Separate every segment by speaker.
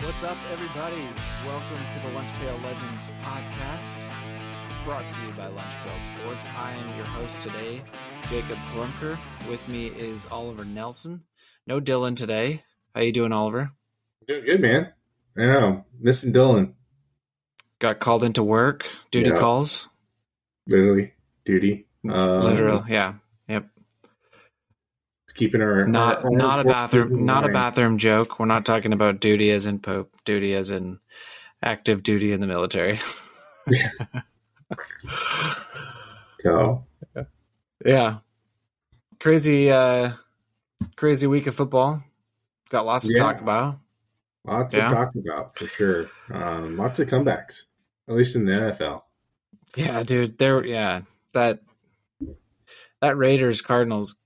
Speaker 1: What's up, everybody? Welcome to the Lunch Pail Legends podcast, brought to you by Lunch Pail Sports. I am your host today, Jacob Klumker. With me is Oliver Nelson. No Dylan today. How you doing, Oliver?
Speaker 2: Doing good, man. I know. Missing Dylan.
Speaker 1: Got called into work. Duty
Speaker 2: Yeah.
Speaker 1: calls.
Speaker 2: Literally. Duty. Um,
Speaker 1: Literal. Yeah.
Speaker 2: Keeping our
Speaker 1: Not not a bathroom. Not a bathroom joke. We're not talking about duty as in Pope. Duty as in active duty in the military.
Speaker 2: So
Speaker 1: Yeah. Crazy uh crazy week of football. Got lots to
Speaker 2: Yeah.
Speaker 1: talk about.
Speaker 2: lots
Speaker 1: Yeah.
Speaker 2: to talk about for sure. Um, lots of comebacks, at least in the NFL.
Speaker 1: Yeah, dude. There yeah. That that Raiders Cardinals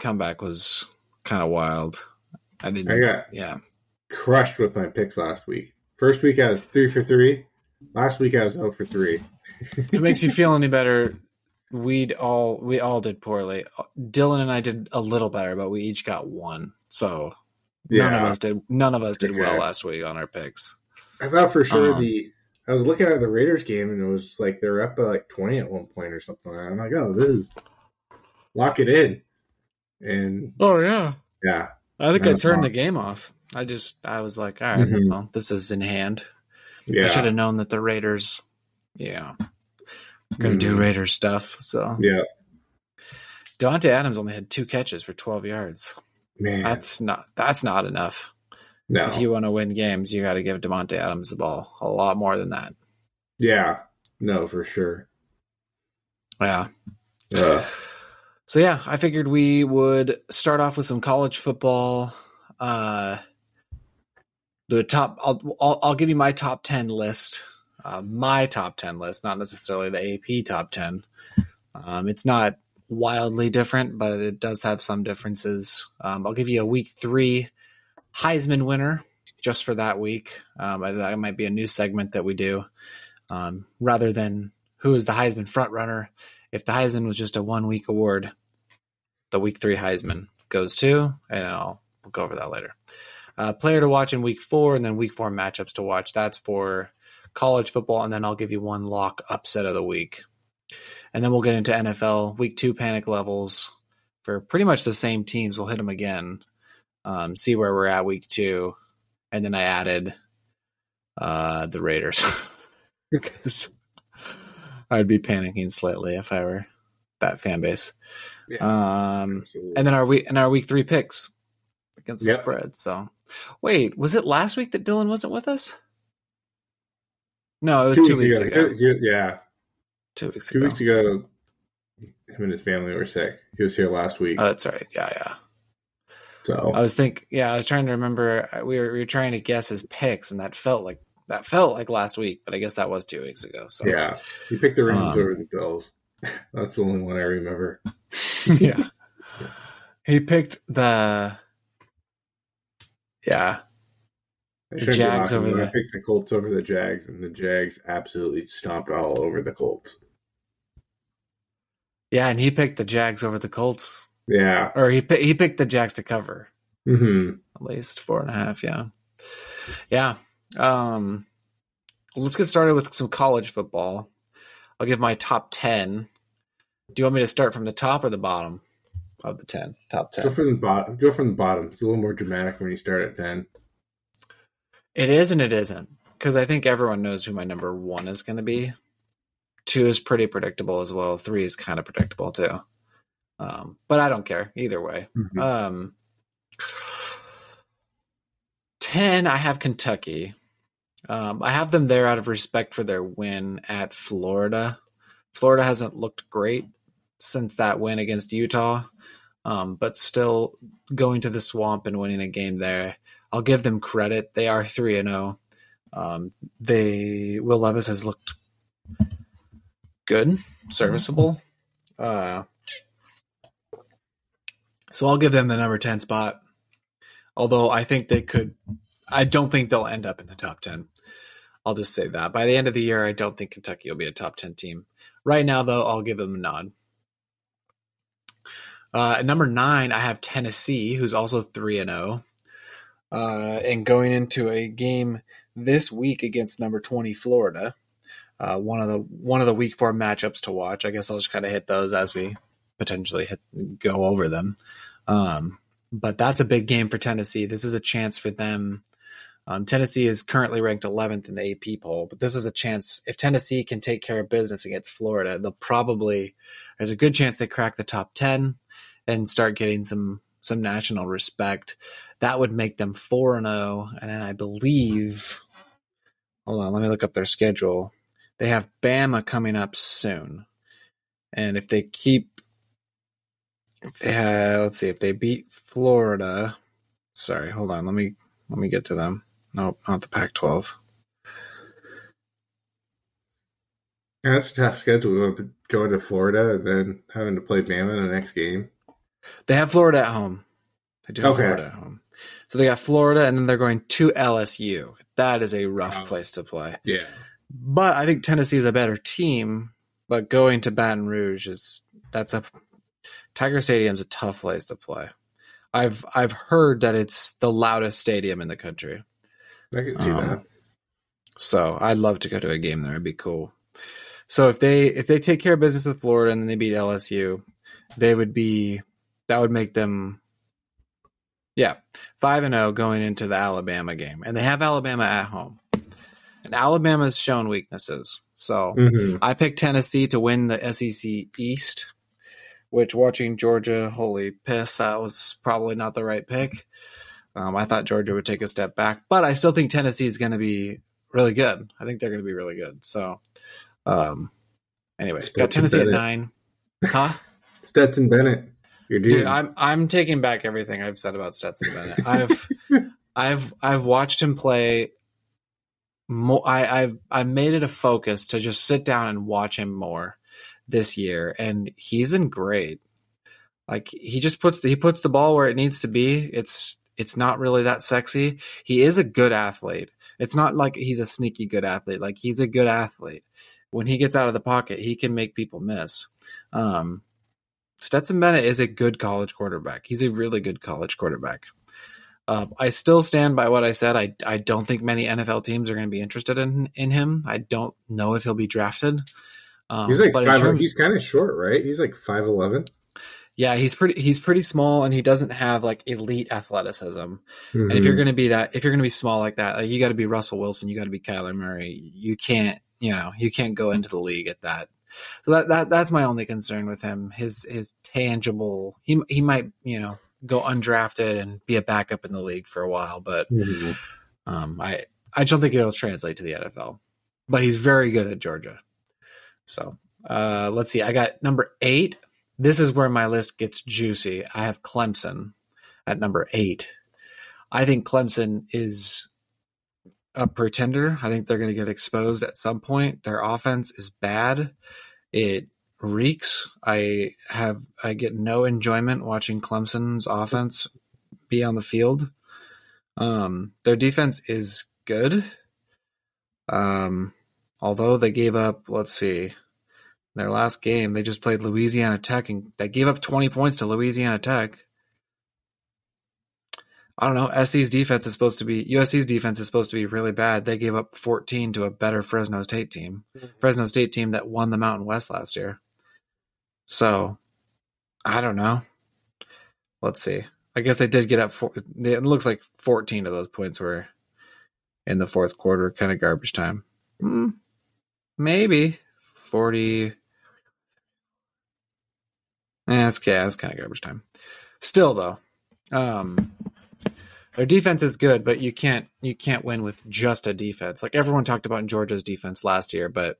Speaker 1: comeback was kind of wild. I didn't
Speaker 2: I got
Speaker 1: yeah.
Speaker 2: crushed with my picks last week. First week I was three for three. Last week I was zero for three.
Speaker 1: If it makes you feel any better, we'd all we all did poorly. Dylan and I did a little better, but we each got one. So none of us did none of us did well last week on our picks.
Speaker 2: I thought for sure
Speaker 1: Um,
Speaker 2: the I was looking at the Raiders game and it was like they were up by like twenty at one point or something. And I'm like, oh, this is lock it in. And
Speaker 1: Oh yeah.
Speaker 2: yeah,
Speaker 1: I think I turned the game off. I just I was like, all right,
Speaker 2: Mhm.
Speaker 1: well, this is in hand.
Speaker 2: yeah,
Speaker 1: I should have known that the Raiders, yeah, going to do. Raiders stuff. So
Speaker 2: yeah,
Speaker 1: Davante Adams only had two catches for 12 yards.
Speaker 2: man.
Speaker 1: That's not that's not enough.
Speaker 2: no,
Speaker 1: If you want to win games, you got to give Davante Adams the ball a lot more than that.
Speaker 2: yeah, no, for sure.
Speaker 1: Yeah.
Speaker 2: Uh,
Speaker 1: So yeah, I figured we would start off with some college football. Uh, the top, I'll, I'll I'll give you my top ten list. Uh, my top ten list, not necessarily the AP top ten. Um, it's not wildly different, but it does have some differences. Um, I'll give you a week three Heisman winner just for that week. Um, that might be a new segment that we do, um, rather than who is the Heisman front runner if the Heisman was just a one week award, the week three Heisman goes to, and I'll we'll go over that later. Uh, player to watch in week four, and then week four matchups to watch. That's for college football, and then I'll give you one lock upset of the week, and then we'll get into NFL week two panic levels for pretty much the same teams. We'll hit them again, um, see where we're at week two, and then I added uh, the Raiders because I'd be panicking slightly if I were that fan base. Um,
Speaker 2: absolutely.
Speaker 1: and then our week and our week three picks against the
Speaker 2: Yep.
Speaker 1: spread. So, wait, was it last week that Dylan wasn't with us? No, it was two, weeks ago.
Speaker 2: He- yeah,
Speaker 1: Two weeks
Speaker 2: two
Speaker 1: ago.
Speaker 2: weeks ago, him and his family were sick. He was here last week,
Speaker 1: Oh, that's right. Yeah, yeah.
Speaker 2: so
Speaker 1: I was think. Yeah, I was trying to remember. We were we were trying to guess his picks, and that felt like that felt like last week, but I guess that was two weeks ago. So
Speaker 2: yeah, he picked the Rams
Speaker 1: Um,
Speaker 2: over the Bills. That's the only one I remember.
Speaker 1: yeah. He picked the. Yeah,
Speaker 2: I
Speaker 1: The
Speaker 2: shouldn't
Speaker 1: Jags over
Speaker 2: but I picked the Colts over the Jags, and the Jags absolutely stomped all over the Colts.
Speaker 1: yeah, and he picked the Jags over the Colts,
Speaker 2: Yeah,
Speaker 1: or he he picked the Jags to cover.
Speaker 2: hmm
Speaker 1: at least four and a half yeah yeah um let's get started with some college football i'll give my top 10 do you want me to start from the top or the bottom of the 10 top 10.
Speaker 2: go from the bottom. Go from the bottom. It's a little more dramatic when you start at ten.
Speaker 1: it is and it isn't because i think everyone knows who my number one is going to be two is pretty predictable as well three is kind of predictable too um, but i don't care either way
Speaker 2: Mhm.
Speaker 1: Um, 10, I have Kentucky. Um, I have them there out of respect for their win at Florida. Florida hasn't looked great since that win against Utah, um, but still going to the swamp and winning a game there. I'll give them credit. They are 3 and 0. Um, they Will Levis has looked good, serviceable. Uh, so I'll give them the number 10 spot. Although I think they could, I don't think they'll end up in the top 10. I'll just say that. By the end of the year, I don't think Kentucky will be a top 10 team. Right now, though, I'll give them a nod. Uh, at number nine, I have Tennessee, who's also 3 and 0. uh, and going into a game this week against number twenty Florida. Uh, one of the one of the week four matchups to watch. I guess I'll just kind of hit those as we potentially hit, go over them. Um, but that's a big game for Tennessee. This is a chance for them. Um, Tennessee is currently ranked 11th in the AP poll, but this is a chance. If Tennessee can take care of business against Florida, they'll probably there's a good chance they crack the top 10 and start getting some some national respect. That would make them four and zero, and then I believe. Hold on, let me look up their schedule. They have Bama coming up soon, and if they keep if they have, let's see if they beat Florida. Sorry, hold on. Let me let me get to them. Nope, not the Pac-12.
Speaker 2: Yeah, that's a tough schedule going to Florida and then having to play Bama in the next game.
Speaker 1: They have Florida at home. They do have
Speaker 2: Okay.
Speaker 1: Florida at home. So they got Florida, and then they're going to LSU. That is a rough
Speaker 2: Wow.
Speaker 1: place to play.
Speaker 2: Yeah.
Speaker 1: But I think Tennessee is a better team. But going to Baton Rouge is that's a Tiger Stadium's a tough place to play. I've I've heard that it's the loudest stadium in the country.
Speaker 2: I can see
Speaker 1: Um,
Speaker 2: that.
Speaker 1: So I'd love to go to a game there. It'd be cool. So if they if they take care of business with Florida and then they beat LSU, they would be that would make them yeah, 5 and 0 going into the Alabama game. And they have Alabama at home. And Alabama's shown weaknesses. So
Speaker 2: Mhm.
Speaker 1: I picked Tennessee to win the SEC East, which watching Georgia, holy piss, that was probably not the right pick. Um, I thought Georgia would take a step back, but I still think Tennessee is going to be really good. I think they're going to be really good. So, um, anyway, got Tennessee at nine. Huh?
Speaker 2: Stetson Bennett, your dude.
Speaker 1: Dude, I'm I'm taking back everything I've said about Stetson Bennett. I've I've I've watched him play. More, I, I've I've made it a focus to just sit down and watch him more this year, and he's been great. Like he just puts the, he puts the ball where it needs to be. It's it's not really that sexy. He is a good athlete. It's not like he's a sneaky good athlete. Like he's a good athlete. When he gets out of the pocket, he can make people miss. Um, Stetson Bennett is a good college quarterback. He's a really good college quarterback. Uh, I still stand by what I said. I I don't think many NFL teams are going to be interested in in him. I don't know if he'll be drafted. Um,
Speaker 2: he's like five.
Speaker 1: terms-
Speaker 2: he's kind of short, right? He's like five eleven.
Speaker 1: Yeah, he's pretty he's pretty small and he doesn't have like elite athleticism. And
Speaker 2: Mm-hmm.
Speaker 1: if you're going to be that, if you're going to be small like that, like, you got to be Russell Wilson, you got to be Kyler Murray. You can't, you know, you can't go into the league at that. So that that that's my only concern with him. His his tangible, he he might, you know, go undrafted and be a backup in the league for a while, but
Speaker 2: Mhm.
Speaker 1: um, I I don't think it'll translate to the NFL. But he's very good at Georgia. So uh, let's see. I got number eight. This is where my list gets juicy. I have Clemson at number eight. I think Clemson is a pretender. I think they're going to get exposed at some point. Their offense is bad. It reeks. I have I get no enjoyment watching Clemson's offense be on the field. Um, their defense is good. Um, although they gave up, let's see, their last game they just played Louisiana Tech and they gave up 20 points to Louisiana Tech. I don't know. SC's defense is supposed to be USC's defense is supposed to be really bad. They gave up 14 to a better Fresno State team. Fresno State team that won the Mountain West last year. So, I don't know. Let's see. I guess they did get up. Four, it looks like 14 of those points were in the fourth quarter, kind of garbage time. Mm, maybe 40. Yeah, that's, yeah, that's kind of garbage time. Still, though, um, their defense is good, but you can't you can't win with just a defense. Like everyone talked about in Georgia's defense last year, but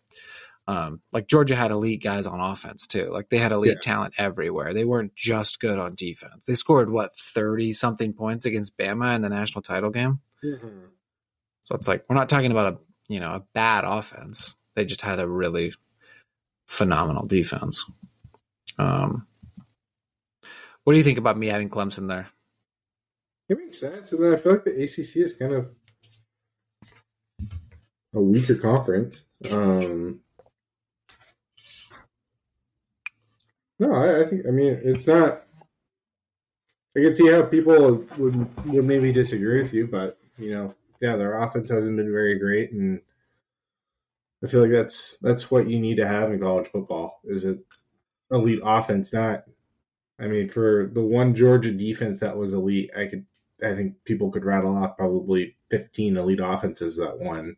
Speaker 1: um, like Georgia had elite guys on offense too. Like they had elite talent everywhere. They weren't just good on defense. They scored what thirty something points against Bama in the national title game.
Speaker 2: Mhm.
Speaker 1: So it's like we're not talking about a you know a bad offense. They just had a really phenomenal defense. Um, what do you think about me adding Clemson there?
Speaker 2: It makes sense, and I feel like the ACC is kind of a weaker conference. Um, no, I, I think. I mean, it's not. I can see how people would would maybe disagree with you, but you know, yeah, their offense hasn't been very great, and I feel like that's that's what you need to have in college football is it elite offense, not. I mean, for the one Georgia defense that was elite, I could, I think people could rattle off probably fifteen elite offenses that won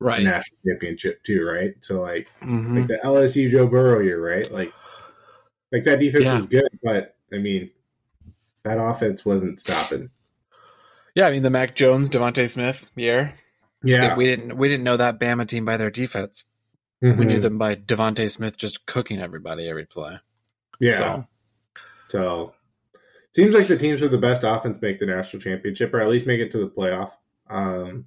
Speaker 1: Right.
Speaker 2: national championship too, right? So like,
Speaker 1: Mhm.
Speaker 2: like the LSU Joe Burrow year, right? Like, like that defense
Speaker 1: Yeah.
Speaker 2: was good, but I mean, that offense wasn't stopping.
Speaker 1: Yeah, I mean the Mac Jones, DeVonta Smith year.
Speaker 2: Yeah,
Speaker 1: We didn't we didn't know that Bama team by their defense.
Speaker 2: Mhm.
Speaker 1: We knew them by DeVonta Smith just cooking everybody every play.
Speaker 2: Yeah,
Speaker 1: So
Speaker 2: so seems like the teams with the best offense make the national championship, or at least make it to the playoff. Um,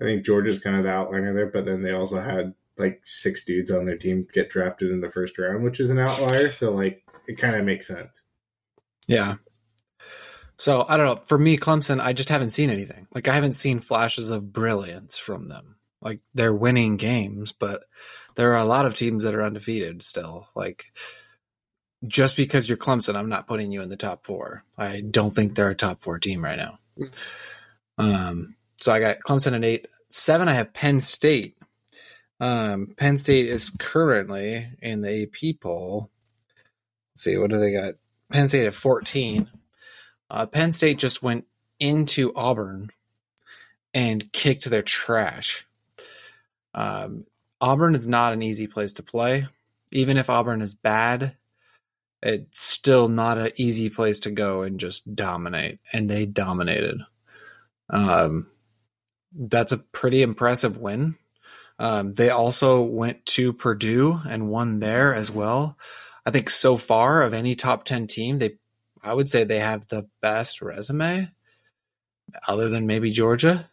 Speaker 2: I think Georgia's kind of the outliner there, but then they also had like six dudes on their team get drafted in the first round, which is an outlier. So like, it kind of makes sense.
Speaker 1: yeah. So I don't know. For me, Clemson, I just haven't seen anything. Like I haven't seen flashes of brilliance from them. Like they're winning games, but there are a lot of teams that are undefeated still. Like just because you're Clemson, I'm not putting you in the top four. I don't think they're a top four team right now. Um, so I got Clemson at eight. Seven, I have Penn State. Um, Penn State is currently in the AP poll. Let's see, what do they got? Penn State at 14. Uh, Penn State just went into Auburn and kicked their trash. Um, Auburn is not an easy place to play. Even if Auburn is bad, it's still not an easy place to go and just dominate. And they dominated. Um, that's a pretty impressive win. Um, they also went to Purdue and won there as well. I think so far of any top 10 team, they I would say they have the best resume other than maybe Georgia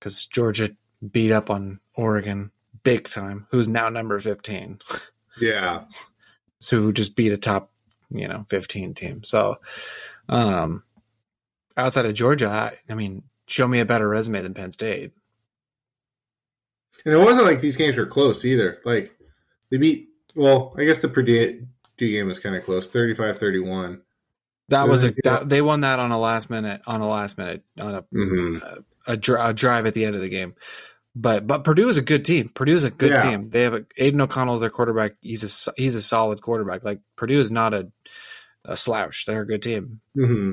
Speaker 1: cuz Georgia beat up on Oregon big time, who's now number 15.
Speaker 2: Yeah,
Speaker 1: who just beat a top, you know, 15 team. So um outside of Georgia, I, I mean, show me a better resume than Penn State.
Speaker 2: and it wasn't like these games were close either. Like they beat. Well, I guess the Purdue game was kind of close, 35-31.
Speaker 1: That was a that, they won that on a last minute on a last minute on a
Speaker 2: Mm-hmm.
Speaker 1: a, dri- a drive at the end of the game. But but Purdue is a good team. Purdue is a good
Speaker 2: Yeah.
Speaker 1: team. They have a, Aidan O'Connell's their quarterback. He's a he's a solid quarterback. Like Purdue is not a a slouch. They're a good team.
Speaker 2: Mm-hmm.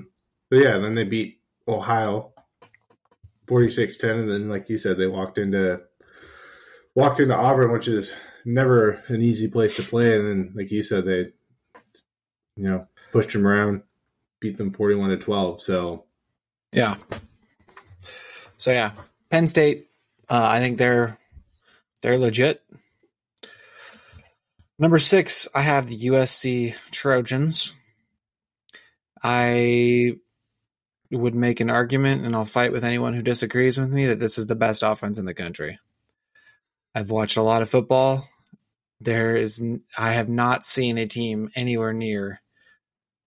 Speaker 2: But yeah, then they beat Ohio 46-10, and then like you said, they walked into walked into Auburn, which is never an easy place to play. And then, like you said, they you know pushed them around, beat them forty-one to twelve. So
Speaker 1: Yeah. So yeah, Penn State. Uh, I think they're they're legit. Number six, I have the USC Trojans. I would make an argument, and I'll fight with anyone who disagrees with me, that this is the best offense in the country. I've watched a lot of football. There is, I have not seen a team anywhere near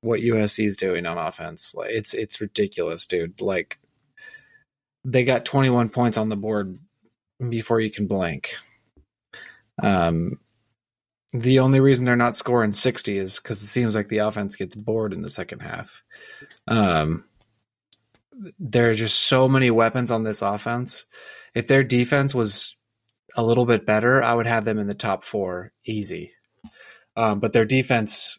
Speaker 1: what USC is doing on offense. It's it's ridiculous, dude. Like they got 21 points on the board before you can blank. Um, the only reason they're not scoring 60 is because it seems like the offense gets bored in the second half. Um, there are just so many weapons on this offense. If their defense was a little bit better, I would have them in the top four easy. Um, but their defense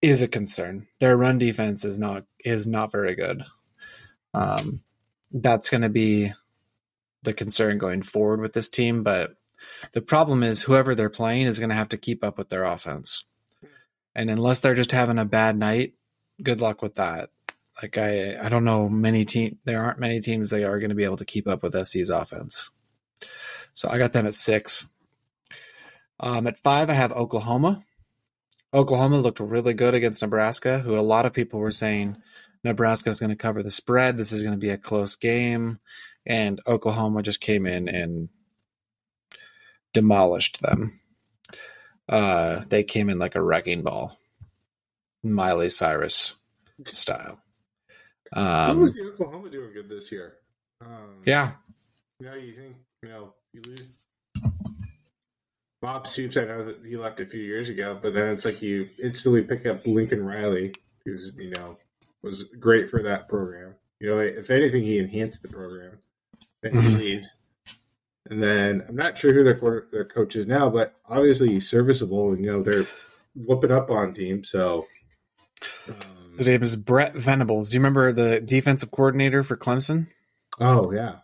Speaker 1: is a concern. Their run defense is not is not very good. Um, that's going to be the concern going forward with this team. But the problem is, whoever they're playing is going to have to keep up with their offense. And unless they're just having a bad night, good luck with that. Like I, I don't know many team. There aren't many teams that are going to be able to keep up with SC's offense. So I got them at six. Um, at five, I have Oklahoma. Oklahoma looked really good against Nebraska, who a lot of people were saying Nebraska is going to cover the spread. This is going to be a close game. And Oklahoma just came in and demolished them. Uh, they came in like a wrecking ball, Miley Cyrus style. Um,
Speaker 2: was the Oklahoma doing good this year? Um,
Speaker 1: yeah,
Speaker 2: You know, you think you know you lose Bob Stoops. I know that he left a few years ago, but then it's like you instantly pick up Lincoln Riley, who's you know was great for that program. You know, if anything, he enhanced the program. Then he
Speaker 1: Mhm.
Speaker 2: leaves, and then I'm not sure who their for- their coach is now, but obviously he's serviceable, and you know they're whooping up on teams. So, um,
Speaker 1: His name is Brent Venables. Do you remember the defensive coordinator for Clemson?
Speaker 2: oh yeah,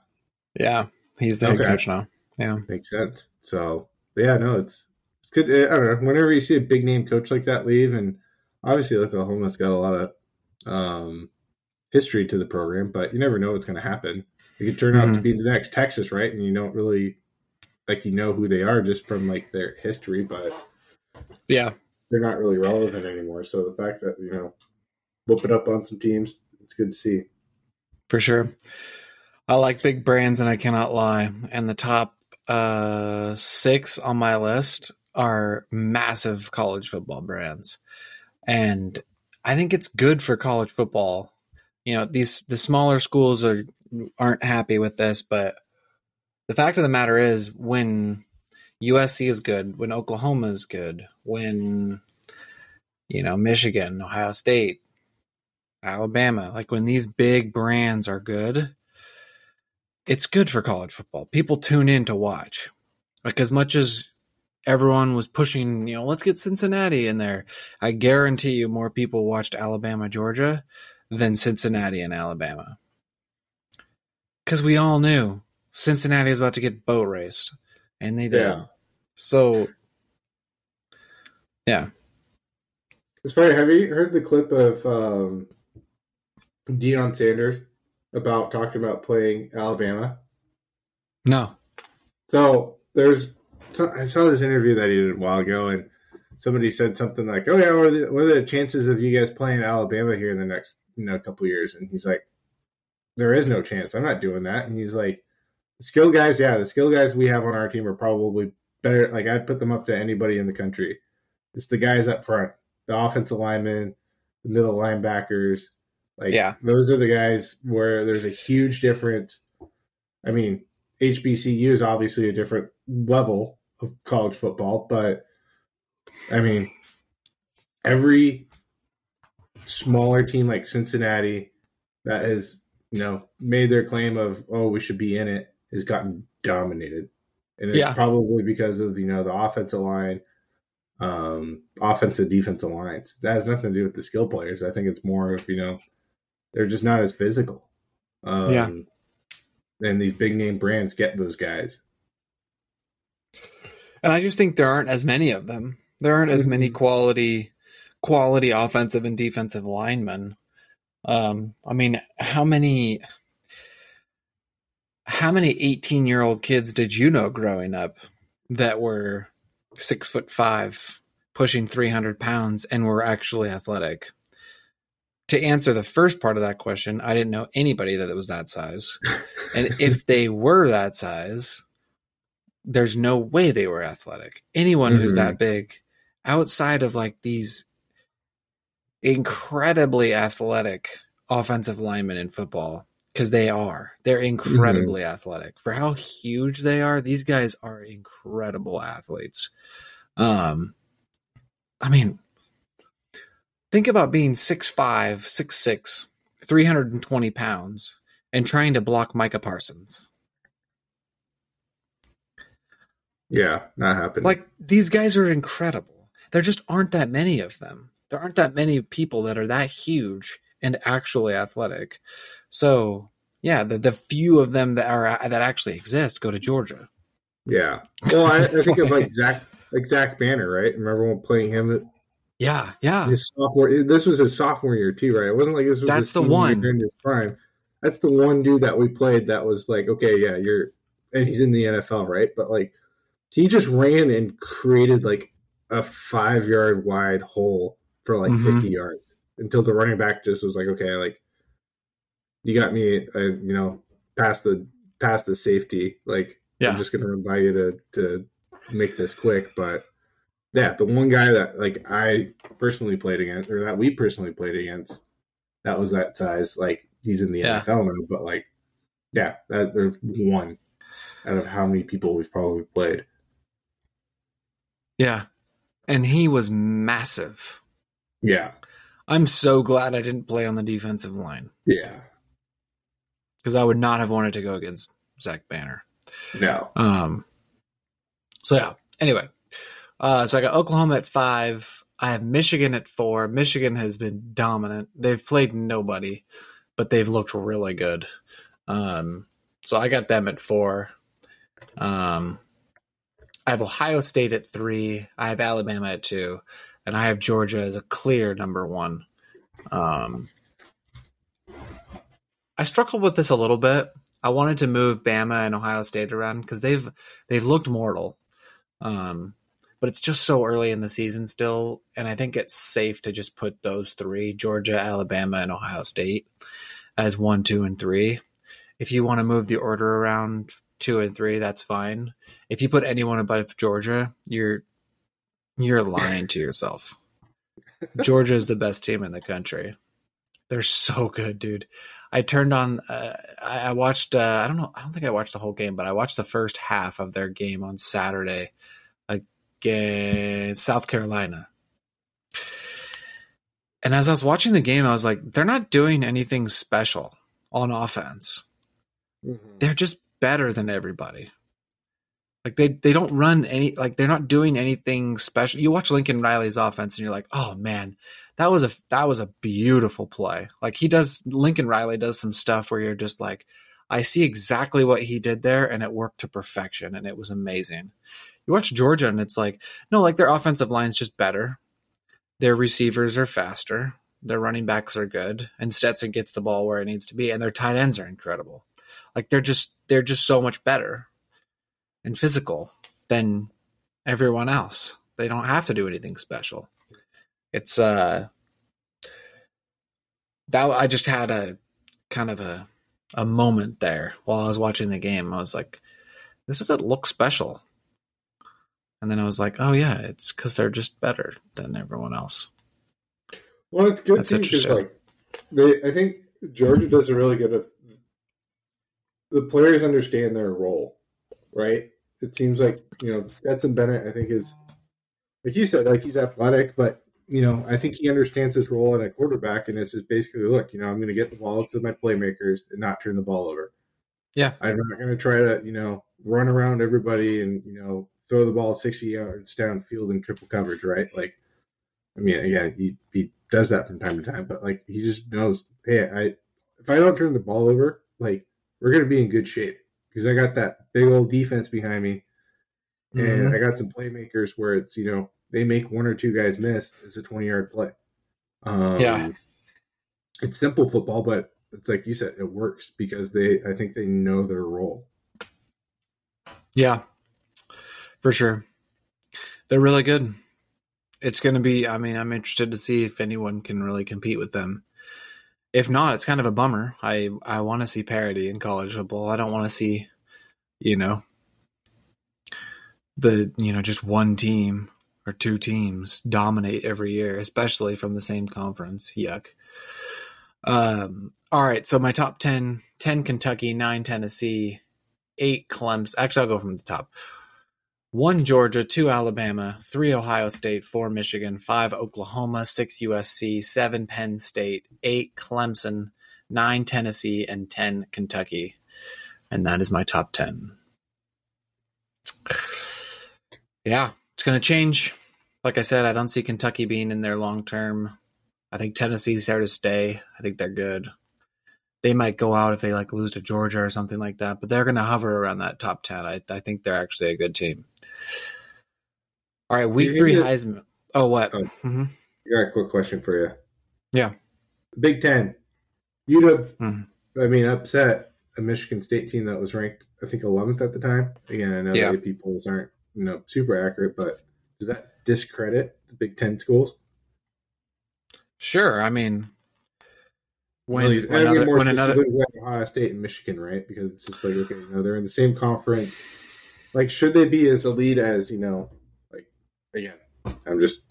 Speaker 1: Yeah, he's the head coach now. Yeah,
Speaker 2: makes sense. So, but yeah, no, it's it's good. I don't know. Whenever you see a big name coach like that leave, and obviously Oklahoma's got a lot of um, history to the program, but you never know what's going to happen. It could turn out to
Speaker 1: Mhm.
Speaker 2: be the next Texas, right? And you don't really like you know who they are just from like their history, but
Speaker 1: yeah,
Speaker 2: they're not really relevant anymore. So the fact that you know whooping up on some teams, it's good to see.
Speaker 1: for sure. I like big brands, and I cannot lie. And the top uh, six on my list are massive college football brands, and I think it's good for college football. You know, these the smaller schools are aren't happy with this, but the fact of the matter is, when USC is good, when Oklahoma is good, when you know Michigan, Ohio State, Alabama, like when these big brands are good, it's good for college football. People tune in to watch. Like as much as everyone was pushing, you know, let's get Cincinnati in there. I guarantee you more people watched Alabama, Georgia than Cincinnati and Alabama. Cuz we all knew Cincinnati was about to get boat raced and they did.
Speaker 2: Yeah.
Speaker 1: So yeah.
Speaker 2: It's funny. Have you heard the clip of um, Deion Sanders about talking about playing Alabama?
Speaker 1: No.
Speaker 2: So there's, I saw this interview that he did a while ago, and somebody said something like, "Oh yeah, what are the, what are the chances of you guys playing Alabama here in the next you know couple years?" And he's like, "There is no chance. I'm not doing that." And he's like, "The skill guys, yeah, the skill guys we have on our team are probably better. Like I'd put them up to anybody in the country. It's the guys up front, the offensive linemen, the middle linebackers." Like,
Speaker 1: Yeah.
Speaker 2: those are the guys where there's a huge difference. I mean, HBCU is obviously a different level of college football, but I mean, every smaller team like Cincinnati that has, you know, made their claim of, oh, we should be in it has gotten dominated. And it's
Speaker 1: Yeah.
Speaker 2: probably because of, you know, the offensive line, um, offensive defensive lines. That has nothing to do with the skill players. I think it's more of, you know, they're just not as physical. Um,
Speaker 1: Yeah.
Speaker 2: And these big name brands get those guys.
Speaker 1: And I just think there aren't as many of them. There aren't as many
Speaker 2: Mhm.
Speaker 1: quality quality offensive and defensive linemen. Um, I mean, how many how many 18 year old kids did you know growing up that were six foot five, pushing 300 pounds, and were actually athletic? To answer the first part of that question, I didn't know anybody that was that size. And if they were that size, there's no way they were athletic. Anyone who's
Speaker 2: Mhm.
Speaker 1: that big, outside of like these incredibly athletic offensive linemen in football, because they are, they're incredibly athletic. For how huge they are, these guys are incredible athletes. Um, I mean, think about being 6'5, 6'6, 320 pounds and trying to block Micah Parsons.
Speaker 2: Yeah, not happening.
Speaker 1: Like these guys are incredible. There just aren't that many of them. There aren't that many people that are that huge and actually athletic. So yeah, the the few of them that are that actually exist go to Georgia.
Speaker 2: yeah. Well, I, I think of like Zach, like Zach Banner, right? Remember when playing him
Speaker 1: Yeah, yeah,
Speaker 2: his sophomore? This was his sophomore year too, right? It wasn't like this was.
Speaker 1: That's the one.
Speaker 2: during his prime. That's the one dude that we played that was like, okay, yeah, you're, and he's in the NFL, right? But like, he just ran and created like a five yard wide hole for like
Speaker 1: Mhm.
Speaker 2: 50 yards until the running back just was like, okay, like, you got me, uh, you know, past the past the safety. Like,
Speaker 1: Yeah.
Speaker 2: I'm just gonna invite you to to make this quick, but yeah, the one guy that like I personally played against, or that we personally played against, that was that size. Like he's in the
Speaker 1: Yeah.
Speaker 2: NFL now, but like, yeah, that there's one out of how many people we've probably played.
Speaker 1: yeah. And he was massive.
Speaker 2: Yeah,
Speaker 1: I'm so glad I didn't play on the defensive line
Speaker 2: Yeah.
Speaker 1: because I would not have wanted to go against Zach Banner.
Speaker 2: No.
Speaker 1: Um. So yeah. Anyway, uh, so I got Oklahoma at five. I have Michigan at four. Michigan has been dominant. They've played nobody, but they've looked really good. Um. So I got them at four. Um. I have Ohio State at three. I have Alabama at two, and I have Georgia as a clear number one. Um. I struggled with this a little bit. I wanted to move Bama and Ohio State around because they've they've looked mortal, um, but it's just so early in the season still, and I think it's safe to just put those three: Georgia, Alabama, and Ohio State as one, two, and three. If you want to move the order around two and three, that's fine. If you put anyone above Georgia, you're you're lying to yourself. Georgia is the best team in the country. They're so good, dude. I turned on. Uh, I, I watched. Uh, I don't know. I don't think I watched the whole game, but I watched the first half of their game on Saturday against South Carolina. And as I was watching the game, I was like, they're not doing anything special on offense.
Speaker 2: Mhm.
Speaker 1: They're just better than everybody. Like they they don't run any like they're not doing anything special. You watch Lincoln Riley's offense and you're like, "Oh man, that was a that was a beautiful play." Like he does Lincoln Riley does some stuff where you're just like, "I see exactly what he did there and it worked to perfection and it was amazing." You watch Georgia and it's like, "No, like their offensive line's just better. Their receivers are faster. Their running backs are good and Stetson gets the ball where it needs to be and their tight ends are incredible." Like they're just they're just so much better and physical than everyone else. They don't have to do anything special. It's uh that I just had a kind of a a moment there while I was watching the game. I was like, this doesn't look special. And then I was like, oh yeah, it's because they're just better than everyone else.
Speaker 2: Well, it's good
Speaker 1: That's
Speaker 2: too because like they, I think Georgia does a really good. The players understand their role, right? It seems like you know Stetson Bennett. I think is like you said, like he's athletic, but you know I think he understands his role in a quarterback, and this is basically look, you know, I'm going to get the ball to my playmakers and not turn the ball over.
Speaker 1: Yeah.
Speaker 2: I'm not going to try to you know run around everybody and you know throw the ball 60 yards downfield in triple coverage, right? Like, I mean, again, he he does that from time to time, but like he just knows, hey, I if I don't turn the ball over, like we're gonna be in good shape because I got that big old defense behind me, and
Speaker 1: Mhm.
Speaker 2: I got some playmakers where it's you know they make one or two guys miss, it's a twenty yard play. Um,
Speaker 1: Yeah.
Speaker 2: it's simple football, but it's like you said, it works because they I think they know their role.
Speaker 1: Yeah, for sure. They're really good. It's going to be, I mean, I'm interested to see if anyone can really compete with them. If not, it's kind of a bummer. I, I want to see parity in college football. I don't want to see, you know, the, you know, just one team or two teams dominate every year, especially from the same conference. Yuck. Um, all right. So my top 10, 10 Kentucky, nine Tennessee, eight Clemson. Actually, I'll go from the top. One Georgia, two Alabama, three Ohio State, four Michigan, five Oklahoma, six USC, seven Penn State, eight Clemson, nine Tennessee, and ten Kentucky. And that is my top 10. Yeah, it's going to change. Like I said, I don't see Kentucky being in there long term. I think Tennessee's there to stay. I think they're good they might go out if they like lose to Georgia or something like that, but they're going to hover around that top 10. I, I think they're actually a good team. All right, week three Heisman. Oh, what?
Speaker 2: Oh.
Speaker 1: hmm
Speaker 2: I got a quick question for you.
Speaker 1: Yeah.
Speaker 2: Big Ten. You'd have,
Speaker 1: Mhm.
Speaker 2: I mean, upset a Michigan State team that was ranked, I think, 11th at the time. Again, I know
Speaker 1: Yeah.
Speaker 2: that people aren't, you know, super accurate, but does that discredit the Big Ten schools?
Speaker 1: Sure. I mean, when, when another,
Speaker 2: more
Speaker 1: when another,
Speaker 2: Ohio State and Michigan, right? Because it's just like, okay, you know, they're in the same conference. Like, should they be as elite as, you know, like, again, I'm just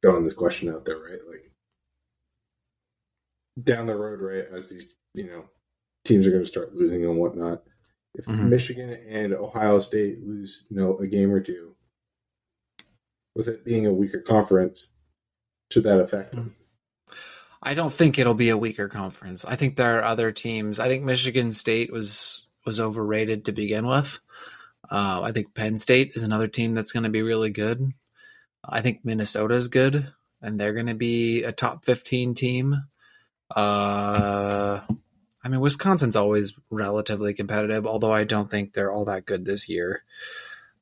Speaker 2: throwing this question out there, right? Like, down the road, right, as these, you know, teams are going to start losing and whatnot. If
Speaker 1: Mhm.
Speaker 2: Michigan and Ohio State lose, you know, a game or two, with it being a weaker conference, should that affect them?
Speaker 1: I don't think it'll be a weaker conference. I think there are other teams. I think Michigan State was was overrated to begin with. Uh, I think Penn State is another team that's going to be really good. I think Minnesota is good, and they're going to be a top fifteen team. Uh, I mean, Wisconsin's always relatively competitive, although I don't think they're all that good this year.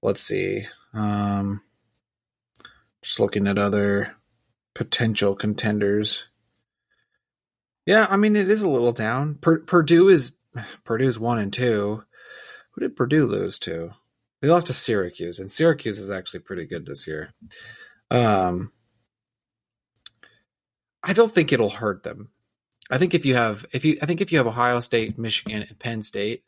Speaker 1: Let's see. Um, just looking at other potential contenders. Yeah, I mean it is a little down. Per- Purdue is Purdue's one and two. Who did Purdue lose to? They lost to Syracuse, and Syracuse is actually pretty good this year. Um, I don't think it'll hurt them. I think if you have if you I think if you have Ohio State, Michigan, and Penn State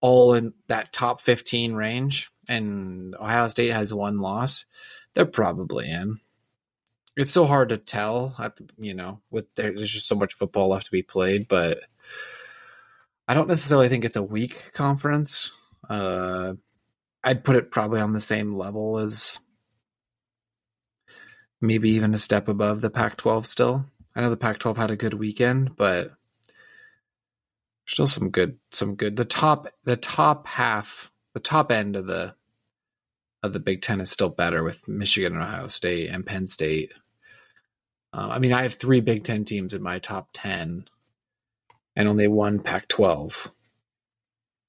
Speaker 1: all in that top fifteen range, and Ohio State has one loss, they're probably in it's so hard to tell. You know with there's just so much football left to be played but i don't necessarily think it's a weak conference. Uh i'd put it probably on the same level as maybe even a step above the pac 12 still. I know the pac 12 had a good weekend but still some good some good the top the top half the top end of the of the Big Ten is still better with Michigan and Ohio State and Penn State. Uh, I mean, I have three Big Ten teams in my top 10 and only one Pac 12,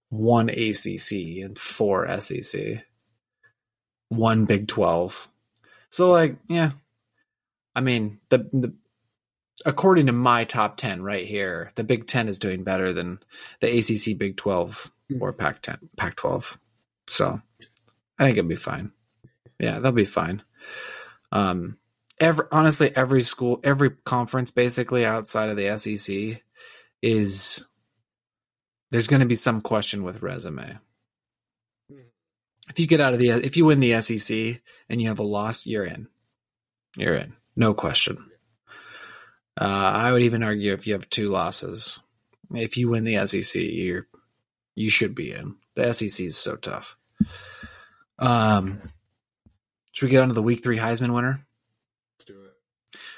Speaker 1: one ACC, and four SEC, one Big 12. So, like, yeah. I mean, the, the according to my top 10 right here, the Big 10 is doing better than the ACC Big 12 or Pac 10, Pac 12. So, I think it'll be fine. Yeah, they'll be fine. Um, every honestly, every school, every conference, basically outside of the SEC, is there's going to be some question with resume. If you get out of the, if you win the SEC and you have a loss, you're in. You're in, no question. Uh, I would even argue if you have two losses, if you win the SEC, you're you should be in. The SEC is so tough. Um, should we get on to the week three Heisman winner?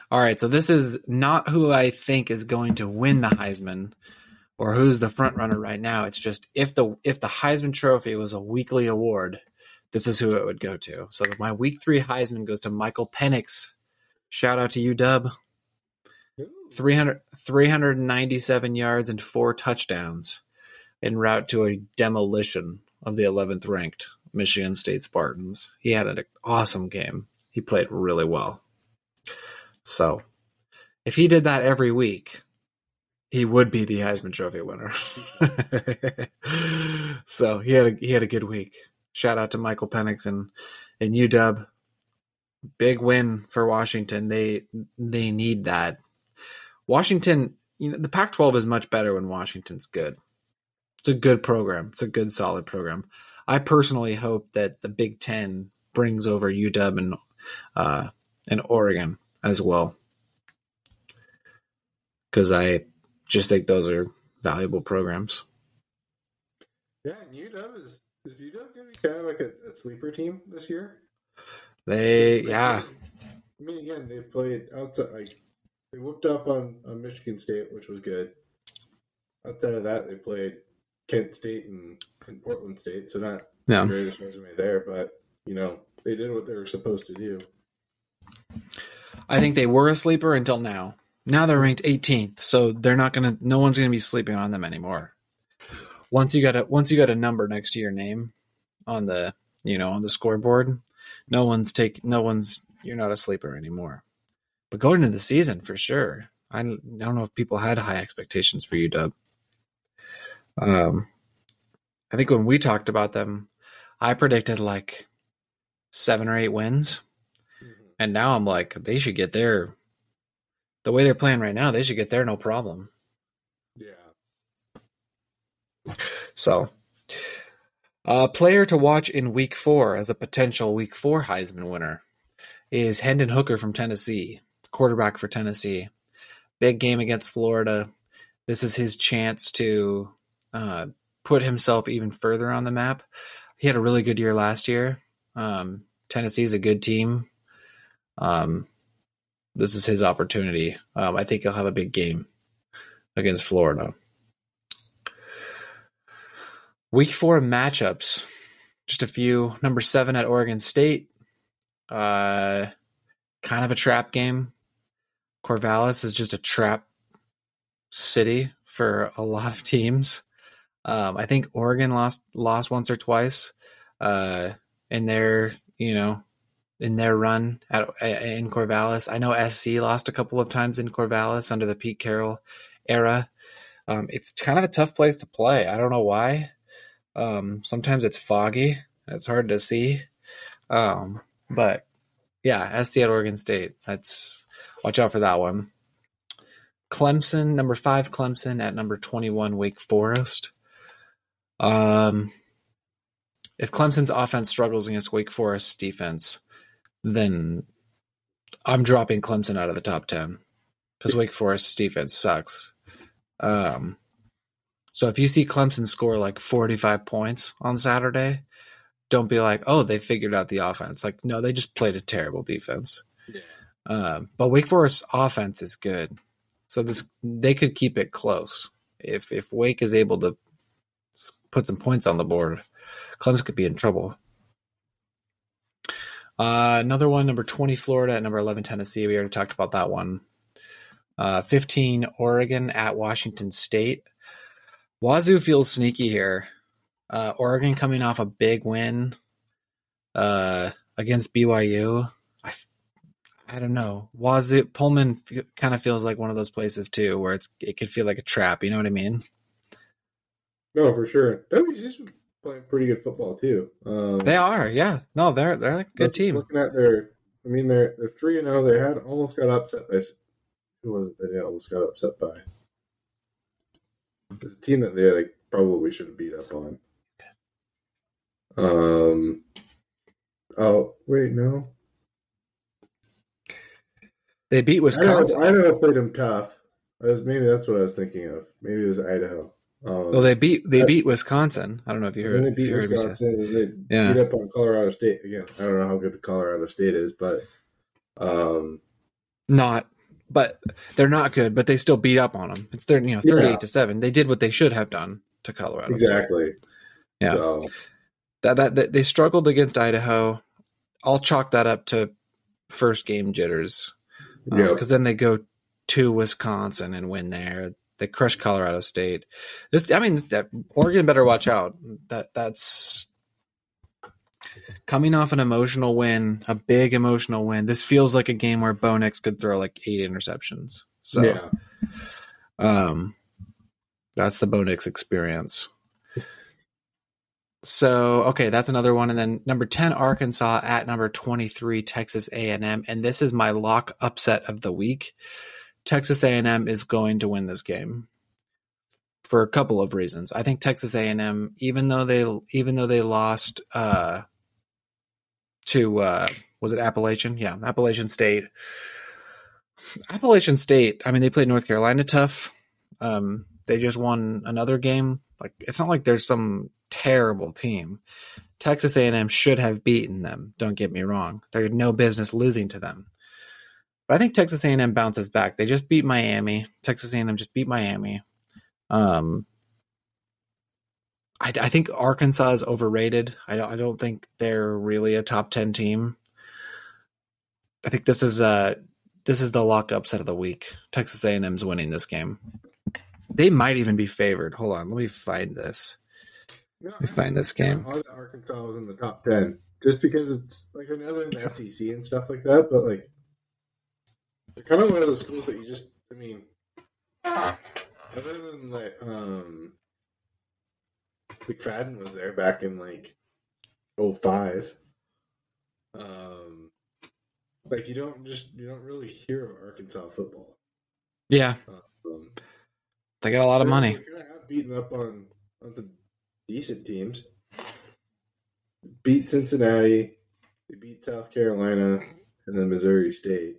Speaker 2: Let's do it.
Speaker 1: All right, so this is not who I think is going to win the Heisman or who's the front runner right now. It's just if the if the Heisman Trophy was a weekly award, this is who it would go to. So my week three Heisman goes to Michael Penix. Shout out to you, Dub. 300, 397 yards and four touchdowns en route to a demolition of the 11th ranked Michigan State Spartans. He had an awesome game. He played really well. So, if he did that every week, he would be the Heisman Trophy winner. so he had a, he had a good week. Shout out to Michael Penix and and UW. Big win for Washington. They they need that. Washington, you know, the Pac-12 is much better when Washington's good. It's a good program. It's a good solid program. I personally hope that the Big Ten brings over UW and uh, and Oregon as well, because I just think those are valuable programs.
Speaker 2: Yeah, and UW is is UW to be kind of like a, a, sleeper team this year?
Speaker 1: They yeah.
Speaker 2: I mean, again, they played outside like they whooped up on, on Michigan State, which was good. Outside of that, they played Kent State and, and Portland State, so not yeah. the greatest resume there, but you know they did what they were supposed to do.
Speaker 1: I think they were a sleeper until now. Now they're ranked 18th, so they're not gonna. No one's gonna be sleeping on them anymore. Once you got a once you got a number next to your name on the you know on the scoreboard, no one's take no one's you're not a sleeper anymore. But going into the season for sure, I don't, I don't know if people had high expectations for you, Dub. Um, I think when we talked about them, I predicted like seven or eight wins. And now I'm like they should get there. The way they're playing right now, they should get there no problem.
Speaker 2: Yeah.
Speaker 1: So, a uh, player to watch in Week Four as a potential Week Four Heisman winner is Hendon Hooker from Tennessee, quarterback for Tennessee. Big game against Florida. This is his chance to uh, put himself even further on the map. He had a really good year last year. Um, Tennessee's a good team. Um, this is his opportunity. Um, I think he'll have a big game against Florida. Week four matchups, just a few. Number seven at Oregon State, uh, kind of a trap game. Corvallis is just a trap city for a lot of teams. Um, I think Oregon lost lost once or twice uh, in their you know in their run at in Corvallis. I know SC lost a couple of times in Corvallis under the Pete Carroll era. Um, it's kind of a tough place to play. I don't know why. Um, sometimes it's foggy. It's hard to see. Um, but yeah, SC at Oregon State. That's watch out for that one. Clemson, number five, Clemson at number twenty-one, Wake Forest. Um, if Clemson's offense struggles against Wake Forest's defense, then I'm dropping Clemson out of the top 10 because Wake Forest's defense sucks. Um, so if you see Clemson score like 45 points on Saturday, don't be like, oh, they figured out the offense. Like, no, they just played a terrible defense. Yeah. Um, but Wake Forest's offense is good, so this they could keep it close. If if Wake is able to put some points on the board, Clemson could be in trouble. Uh, another one, number 20, Florida, at number 11, Tennessee. We already talked about that one. Uh, 15, Oregon at Washington State. Wazoo feels sneaky here. Uh, Oregon coming off a big win uh, against BYU. I, I don't know. Wazoo Pullman f- kind of feels like one of those places too, where it's it could feel like a trap. You know what I mean?
Speaker 2: No, for sure. WC's playing pretty good football too.
Speaker 1: Um, they are, yeah. No, they're they're a good team.
Speaker 2: Looking at their, I mean, they're they're three and zero. They had almost got upset by who was it? They almost got upset by. It's a team that they like, probably should have beat up on. Um. Oh wait, no.
Speaker 1: They beat Wisconsin.
Speaker 2: Idaho, Idaho played them tough. I was maybe that's what I was thinking of. Maybe it was Idaho.
Speaker 1: Um, well, they beat they beat Wisconsin. I don't know if you heard.
Speaker 2: They beat Wisconsin. They yeah. beat up on Colorado State again. I don't know how good Colorado State is, but um,
Speaker 1: not. But they're not good. But they still beat up on them. It's their you know thirty eight yeah. to seven. They did what they should have done to Colorado.
Speaker 2: Exactly.
Speaker 1: State. Yeah. So. That, that that they struggled against Idaho. I'll chalk that up to first game jitters. Um, yeah. Because then they go to Wisconsin and win there. They crushed Colorado State. This, I mean, that Oregon better watch out. That that's coming off an emotional win, a big emotional win. This feels like a game where Bo Nix could throw like eight interceptions. So, yeah. um, that's the Bo Nix experience. So okay, that's another one, and then number ten Arkansas at number twenty three Texas A and M, and this is my lock upset of the week. Texas A&M is going to win this game for a couple of reasons. I think Texas A&M, even though they even though they lost uh, to uh, was it Appalachian? Yeah, Appalachian State. Appalachian State. I mean, they played North Carolina tough. Um, they just won another game. Like it's not like there's some terrible team. Texas A&M should have beaten them. Don't get me wrong. They had no business losing to them. But I think Texas A&M bounces back. They just beat Miami. Texas A&M just beat Miami. Um, I, I think Arkansas is overrated. I don't. I don't think they're really a top ten team. I think this is uh this is the lock upset of the week. Texas A&M's winning this game. They might even be favored. Hold on, let me find this. Let me find this game.
Speaker 2: Arkansas was in the top ten just because it's like another in the SEC and stuff like that, but like they're kind of one of those schools that you just, I mean, other than like, um, McFadden was there back in like 05. Um, like you don't just you don't really hear of Arkansas football.
Speaker 1: Yeah, um, they got a lot of money.
Speaker 2: Beating up on on some decent teams. Beat Cincinnati. They beat South Carolina and then Missouri State.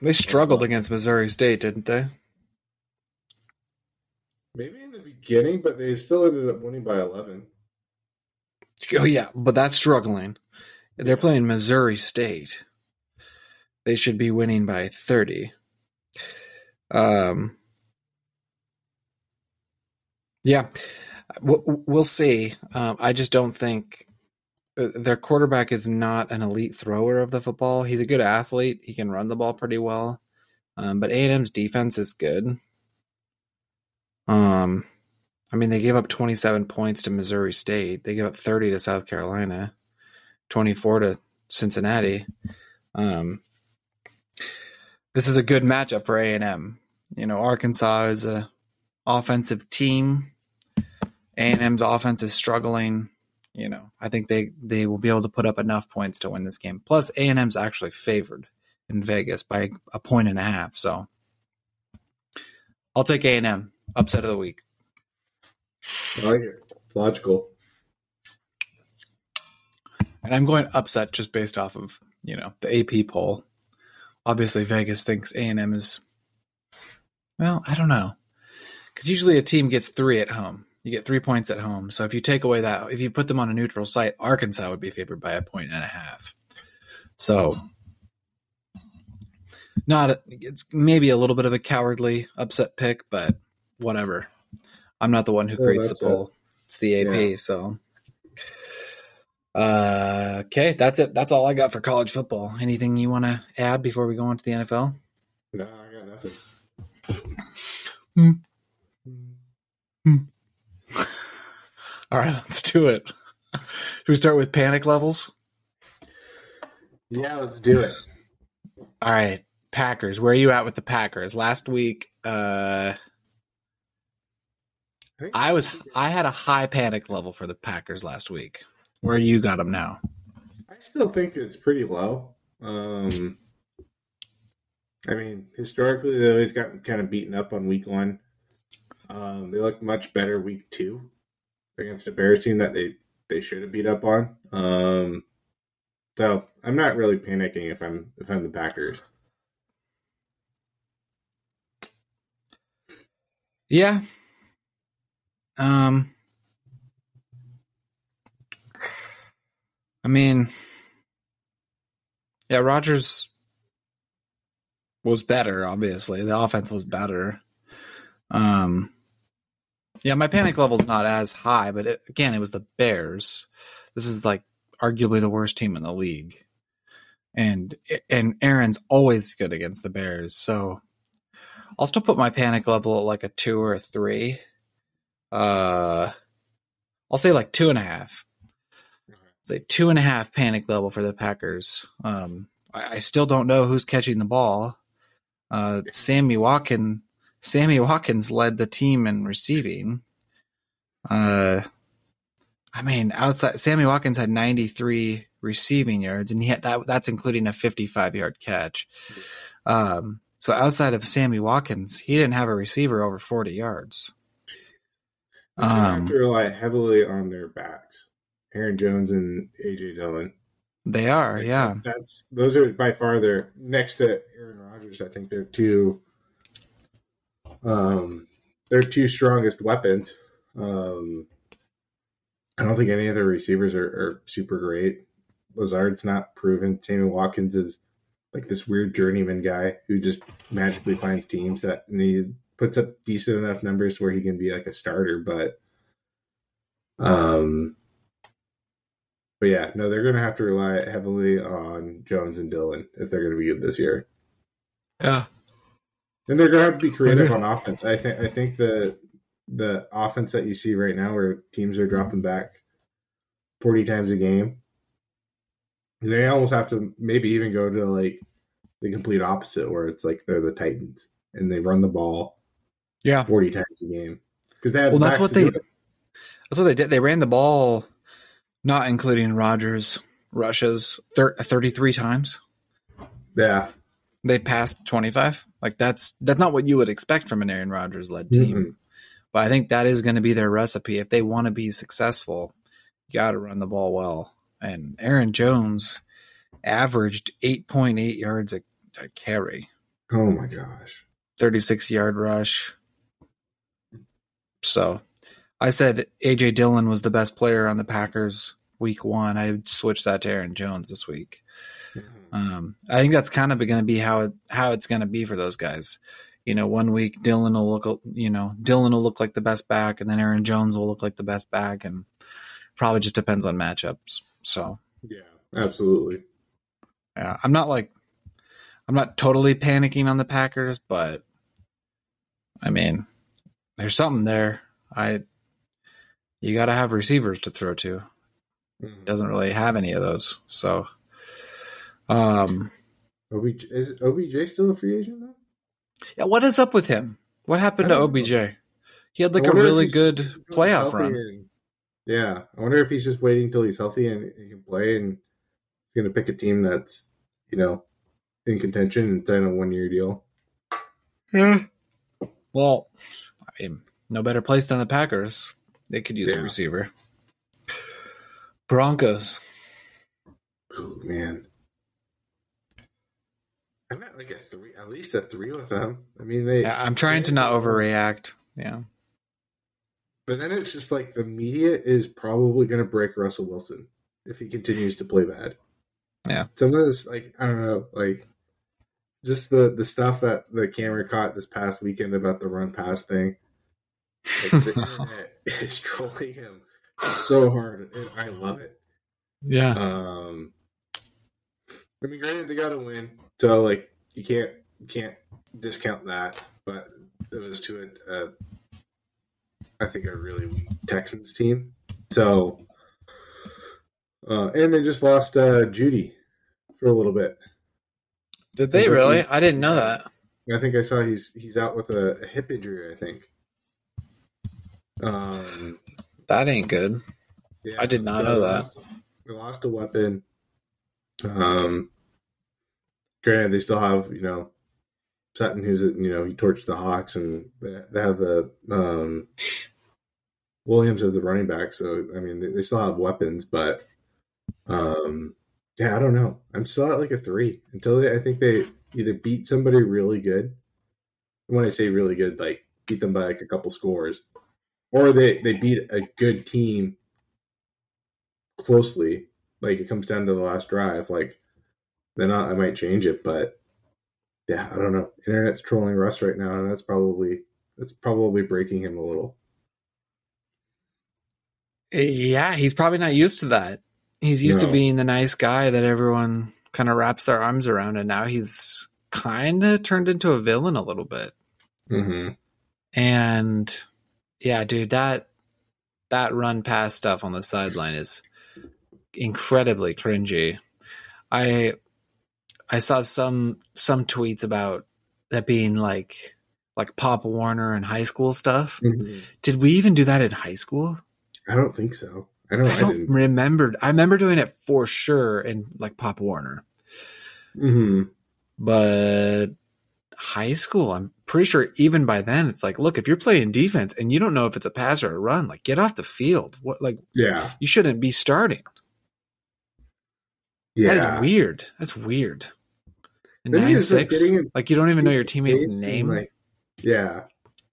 Speaker 1: They struggled against Missouri State, didn't they?
Speaker 2: Maybe in the beginning, but they still ended up winning by 11.
Speaker 1: Oh, yeah, but that's struggling. They're playing Missouri State. they should be winning by 30. Um, yeah, we'll see. Um, I just don't think their quarterback is not an elite thrower of the football. He's a good athlete. He can run the ball pretty well. Um, but A&M's defense is good. Um, I mean, they gave up 27 points to Missouri State. They gave up 30 to South Carolina, 24 to Cincinnati. Um, this is a good matchup for A&M. You know, Arkansas is a offensive team. A&M's offense is struggling. You know, I think they they will be able to put up enough points to win this game. Plus, A&M's actually favored in Vegas by a point and a half. So, I'll take A&M upset of the week.
Speaker 2: I like logical.
Speaker 1: And I'm going upset just based off of you know the AP poll obviously Vegas thinks A and M is. Well, I don't know, because usually a team gets three at home. You get three points at home. So if you take away that, if you put them on a neutral site, Arkansas would be favored by a point and a half. So not a, it's maybe a little bit of a cowardly upset pick, but whatever. I'm not the one who creates the poll. It's the AP, yeah. so uh, okay, that's it. That's all I got for college football. Anything you want to add before we go on to the NFL?
Speaker 2: No, I got nothing.
Speaker 1: Hmm. Hmm. All right, let's do it. Should we start with panic levels?
Speaker 2: Yeah, let's do it.
Speaker 1: All right, Packers. Where are you at with the Packers? Last week, uh, I was I had a high panic level for the Packers last week. Where you got them now?
Speaker 2: I still think it's pretty low. Um, I mean, historically, they always got kind of beaten up on week one. Um, they looked much better week two against a Bears team that they, they should have beat up on. Um, so I'm not really panicking if I'm if I'm the Packers.
Speaker 1: Yeah. Um I mean, yeah, Rodgers was better. Obviously, the offense was better. Um, yeah, my panic level is not as high, but it, again, it was the Bears. This is like arguably the worst team in the league, and and Aaron's always good against the Bears. So I'll still put my panic level at like a two or a three. Uh, I'll say like two and a half a two and a half panic level for the Packers. Um, I, I, still don't know who's catching the ball. Uh, Sammy Watkins, Sammy Watkins led the team in receiving. Uh, I mean, outside Sammy Watkins had 93 receiving yards, and he had that. That's including a 55 yard catch. Um, so outside of Sammy Watkins, he didn't have a receiver over 40 yards.
Speaker 2: They um, have to rely heavily on their backs. Aaron Jones and AJ Dillon.
Speaker 1: They are, yeah.
Speaker 2: That's, that's, those are by far their next to Aaron Rodgers. I think they're two. Um, they're two strongest weapons. Um, I don't think any of their receivers are, are super great. Lazard's not proven. Sammy Watkins is like this weird journeyman guy who just magically finds teams that and he puts up decent enough numbers where he can be like a starter, but um but yeah, no, they're to have to rely heavily on Jones and Dillon if they're to be good this year.
Speaker 1: Yeah,
Speaker 2: and they're going to have to be creative on offense. I think. I think the the offense that you see right now, where teams are dropping back forty times a game, they almost have to maybe even go to like the complete opposite, where it's like they're the Titans and they run the ball,
Speaker 1: yeah,
Speaker 2: forty times a game because they have.
Speaker 1: Well, that's what they. That's what they did. They ran the ball not including Rodgers rushes thir- 33 times.
Speaker 2: Yeah.
Speaker 1: They passed 25. Like that's that's not what you would expect from an Aaron Rodgers led team. Mm-hmm. But I think that is going to be their recipe if they want to be successful. You got to run the ball well. And Aaron Jones averaged 8.8 yards a, a carry.
Speaker 2: Oh my gosh.
Speaker 1: 36 yard rush. So I said AJ Dillon was the best player on the Packers week one. I switched that to Aaron Jones this week. Um, I think that's kind of going to be how it how it's going to be for those guys. You know, one week Dillon will look, you know, Dillon will look like the best back, and then Aaron Jones will look like the best back, and probably just depends on matchups. So
Speaker 2: yeah, absolutely.
Speaker 1: Yeah, I'm not like I'm not totally panicking on the Packers, but I mean, there's something there. I you got to have receivers to throw to.
Speaker 2: Mhm.
Speaker 1: Doesn't really have any of those. So um
Speaker 2: OBJ, is OBJ still a free agent though?
Speaker 1: yeah, what is up with him? What happened to
Speaker 2: don't know.
Speaker 1: OBJ? He had like a really good playoff run.
Speaker 2: and- yeah, I wonder if he's just waiting until he's healthy and he can play, and he's going to pick a team that's you know in contention and sign a one year deal.
Speaker 1: Yeah. Well, I mean, no better place than the Packers. They could use
Speaker 2: Yeah.
Speaker 1: a receiver. Broncos.
Speaker 2: Oh man, I'm at like a three, at least a three with them. I mean, they.
Speaker 1: Yeah, I'm trying to not overreact. Yeah.
Speaker 2: But then it's just like the media is probably going to break Russell Wilson if he continues to play bad.
Speaker 1: Yeah.
Speaker 2: Some of this, like I don't know, like just the the stuff that the camera caught this past weekend about the run pass thing. Like, the internet is trolling him so hard, and I love it.
Speaker 1: Yeah.
Speaker 2: Um, I mean, granted, they got to win, so like you can't you can't discount that. But it was to a, a I think a really weak Texans team. So, uh, and they just lost uh, Jeudy for a little bit.
Speaker 1: Did they really? I didn't know that.
Speaker 2: I think I saw he's he's out with a, a hip injury. I think. Um,
Speaker 1: That ain't good.
Speaker 2: yeah,
Speaker 1: I did not
Speaker 2: so
Speaker 1: know that.
Speaker 2: They lost a weapon. Um, granted, they still have you know Sutton, who's you know he torched the Hawks, and they, they have the um, Williams as the running back. So I mean, they, they still have weapons, but um, yeah, I don't know. I'm still at like a three until they, I think they either beat somebody really good. And when I say really good, like beat them by like a couple scores, or they they beat a good team closely. Like it comes down to the last drive. Like then I, I might change it, but yeah, I don't know. Internet's trolling Russ right now, and that's probably that's probably breaking him a little.
Speaker 1: Yeah, he's probably not used to that. He's used to being the nice guy that everyone kind of wraps their arms around, and now he's kind of turned into a villain a little bit.
Speaker 2: Mm-hmm.
Speaker 1: And yeah, dude, that that run pass stuff on the sideline is incredibly cringy. I I saw some some tweets about that being like like Pop Warner and high school stuff. Did we even do that in high school?
Speaker 2: I don't think so. I don't.
Speaker 1: I
Speaker 2: I,
Speaker 1: don't
Speaker 2: didn't.
Speaker 1: remember. I remember doing it for sure in like Pop Warner,
Speaker 2: hmm
Speaker 1: but high school, I'm pretty sure even by then it's like, look, if you're playing defense and you don't know if it's a pass or a run, like get off the field. What like
Speaker 2: Yeah,
Speaker 1: you shouldn't be starting.
Speaker 2: yeah.
Speaker 1: That is weird. That's weird. And nine
Speaker 2: like,
Speaker 1: six,
Speaker 2: in-
Speaker 1: like you don't even know your teammate's name.
Speaker 2: like, yeah,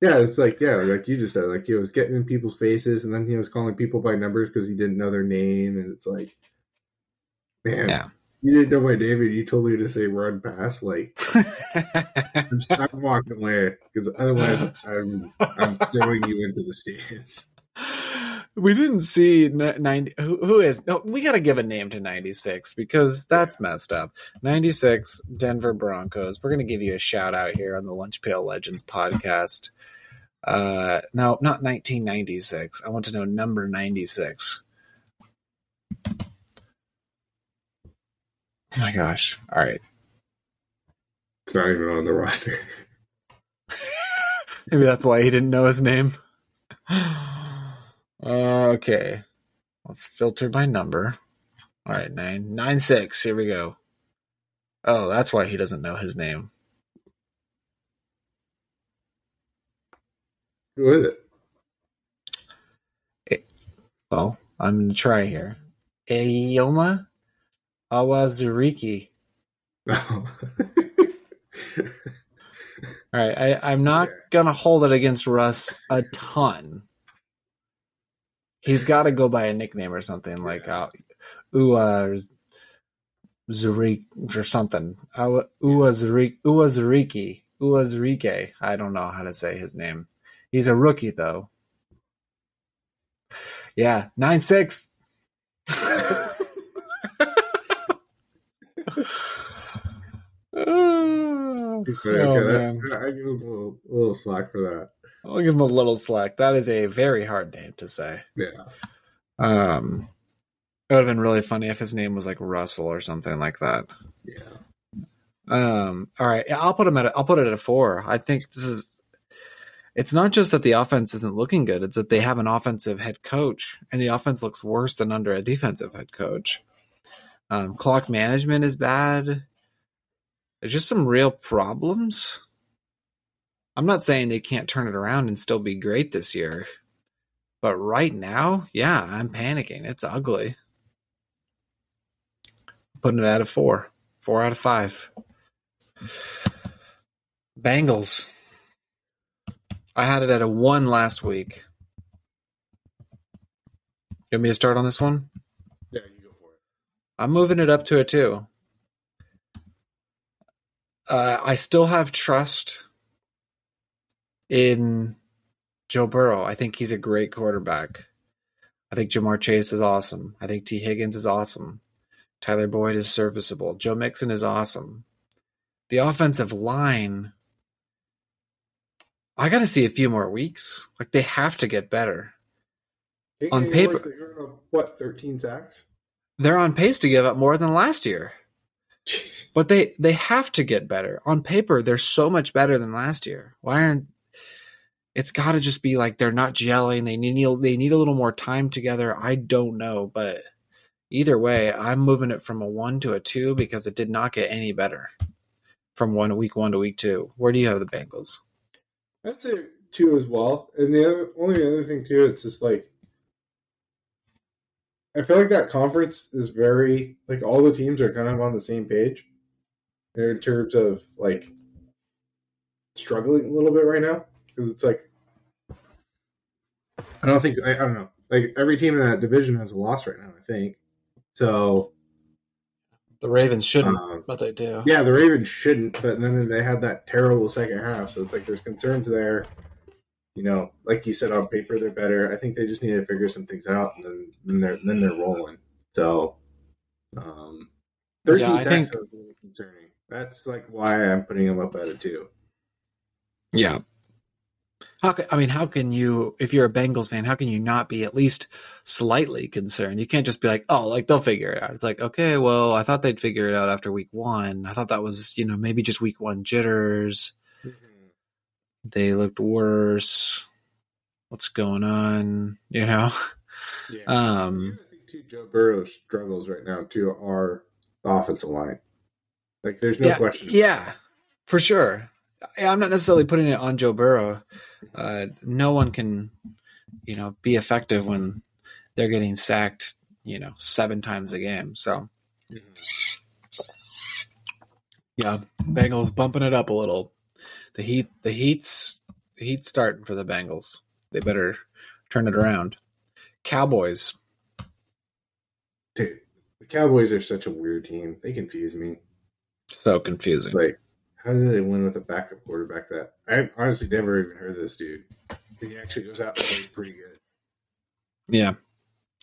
Speaker 2: yeah. It's like yeah, like you just said, like he was getting in people's faces, and then he was calling people by numbers because he didn't know their name, and it's like, man,
Speaker 1: Yeah.
Speaker 2: You didn't know my name, and you told me to say run past. Like I'm, I'm walking away because otherwise I'm I'm throwing you into the stands.
Speaker 1: we didn't see 90 who, who is no we got to give a name to 96 because that's messed up. 96 denver broncos. We're going to give you a shout out here on the lunch pail legends podcast. Uh no not 1996 i want to know number 96 oh my gosh. All right.
Speaker 2: It's not even on the roster.
Speaker 1: maybe that's why he didn't know his name. Uh, okay. Let's filter by number. All right nine nine six. Here we go. Oh that's why he doesn't know his name.
Speaker 2: Who is it?
Speaker 1: well i'm gonna try here. Eyioma Uwazurike
Speaker 2: No.
Speaker 1: all right I, i'm not gonna hold it against Russ a ton He's got to go by a nickname or something like uh, Ua Zurik or something. Ua Zurik, Ua Zuriki, Ua Zurike. I don't know how to say his name. He's a rookie though. Yeah, nine six.
Speaker 2: Oh, man. I, I give him a little, a little slack for that.
Speaker 1: I'll give him a little slack. That is a very hard name to say.
Speaker 2: Yeah.
Speaker 1: Um, it would have been really funny if his name was like Russell or something like that.
Speaker 2: Yeah.
Speaker 1: Um. All right. I'll put him at. A, I'll put it at a four. I think this is. It's not just that the offense isn't looking good; it's that they have an offensive head coach, and the offense looks worse than under a defensive head coach. Um, clock management is bad. There's just some real problems. I'm not saying they can't turn it around and still be great this year, but right now, yeah, I'm panicking. It's ugly. putting it at a four, four out of five. Bengals. I had it at a one last week. You want me to start on this one?
Speaker 2: Yeah, you go for it.
Speaker 1: I'm moving it up to a two. Uh, I still have trust in Joe Burrow. I think he's a great quarterback. I think Ja'Marr Chase is awesome. I think Tee Higgins is awesome. Tyler Boyd is serviceable. Joe Mixon is awesome. The offensive line, I got to see a few more weeks. Like they have to get better. on paper,
Speaker 2: what thirteen sacks?
Speaker 1: They're on pace to give up more than last year. But they they have to get better. On paper, they're so much better than last year. Why aren't it's got to just be like they're not gelling. They need they need a little more time together. I don't know, but either way, I'm moving it from a one to a two because it did not get any better from one week one to week two. Where do you have the Bengals?
Speaker 2: I'd say two as well. And the other, only other thing too, it's just like I feel like that conference is very like all the teams are kind of on the same page in terms of like struggling a little bit right now because it's like I don't think I, I, don't know like every team in that division has a loss right now. I think so.
Speaker 1: The Ravens shouldn't, um, but they do.
Speaker 2: Yeah, the Ravens shouldn't, but then they had that terrible second half, so it's like there's concerns there. You know, like you said on paper, they're better. I think they just need to figure some things out, and then then they're then they're rolling. So, um,
Speaker 1: yeah, I think
Speaker 2: concerning. That's like why I'm putting them up at a two.
Speaker 1: Yeah. How can, I mean, how can you, if you're a Bengals fan, how can you not be at least slightly concerned? You can't just be like, oh, like they'll figure it out. It's like, okay, well, I thought they'd figure it out after week one. I thought that was, you know, maybe just week one jitters. Mm-hmm. They looked worse. What's going on? You know?
Speaker 2: Yeah. Um, I think too, Joe Burrow struggles right now too. Our offensive line. Like, there's no
Speaker 1: yeah,
Speaker 2: question.
Speaker 1: Yeah, for sure. I'm not necessarily putting it on Joe Burrow. Uh, no one can, you know, be effective when they're getting sacked, you know, seven times a game. So, yeah, Bengals bumping it up a little. The heat, the heat's, the heat's starting for the Bengals. They better turn it around. Cowboys.
Speaker 2: Dude, the Cowboys are such a weird team. They confuse me.
Speaker 1: So confusing.
Speaker 2: Like, how did they win with a backup quarterback? That I honestly never even heard of this dude. He actually goes out and plays pretty good.
Speaker 1: Yeah,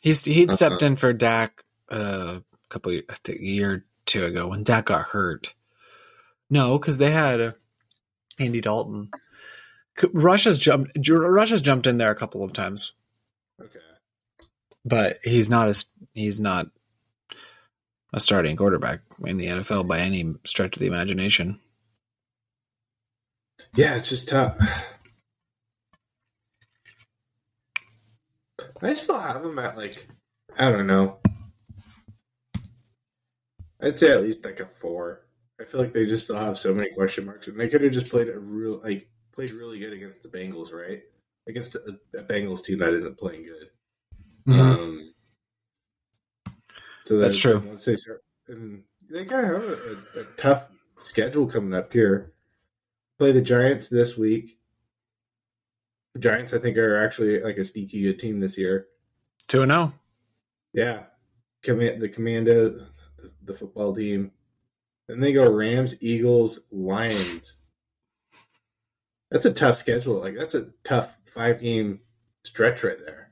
Speaker 1: he's he'd uh-huh. stepped in for Dak uh, a couple a year or two ago when Dak got hurt. No, because they had uh, Andy Dalton. Rush's jumped. Rush's jumped in there a couple of times.
Speaker 2: Okay,
Speaker 1: but he's not as he's not a starting quarterback in the NFL by any stretch of the imagination.
Speaker 2: Yeah, it's just tough. I still have him at like I don't know. I'd say at least like a four. I feel like they just still have so many question marks, and they could have just played a real like played really good against the Bengals, right? Against a, a Bengals team that isn't playing good. Mm-hmm. Um,
Speaker 1: so that's true.
Speaker 2: Say, and they kind of have a, a, a tough schedule coming up here play the Giants this week. The Giants, I think, are actually like a sneaky good team this year.
Speaker 1: Two and zero.
Speaker 2: Yeah, command the commando, the, the football team. Then they go Rams, Eagles, Lions. That's a tough schedule. Like that's a tough five game stretch right there.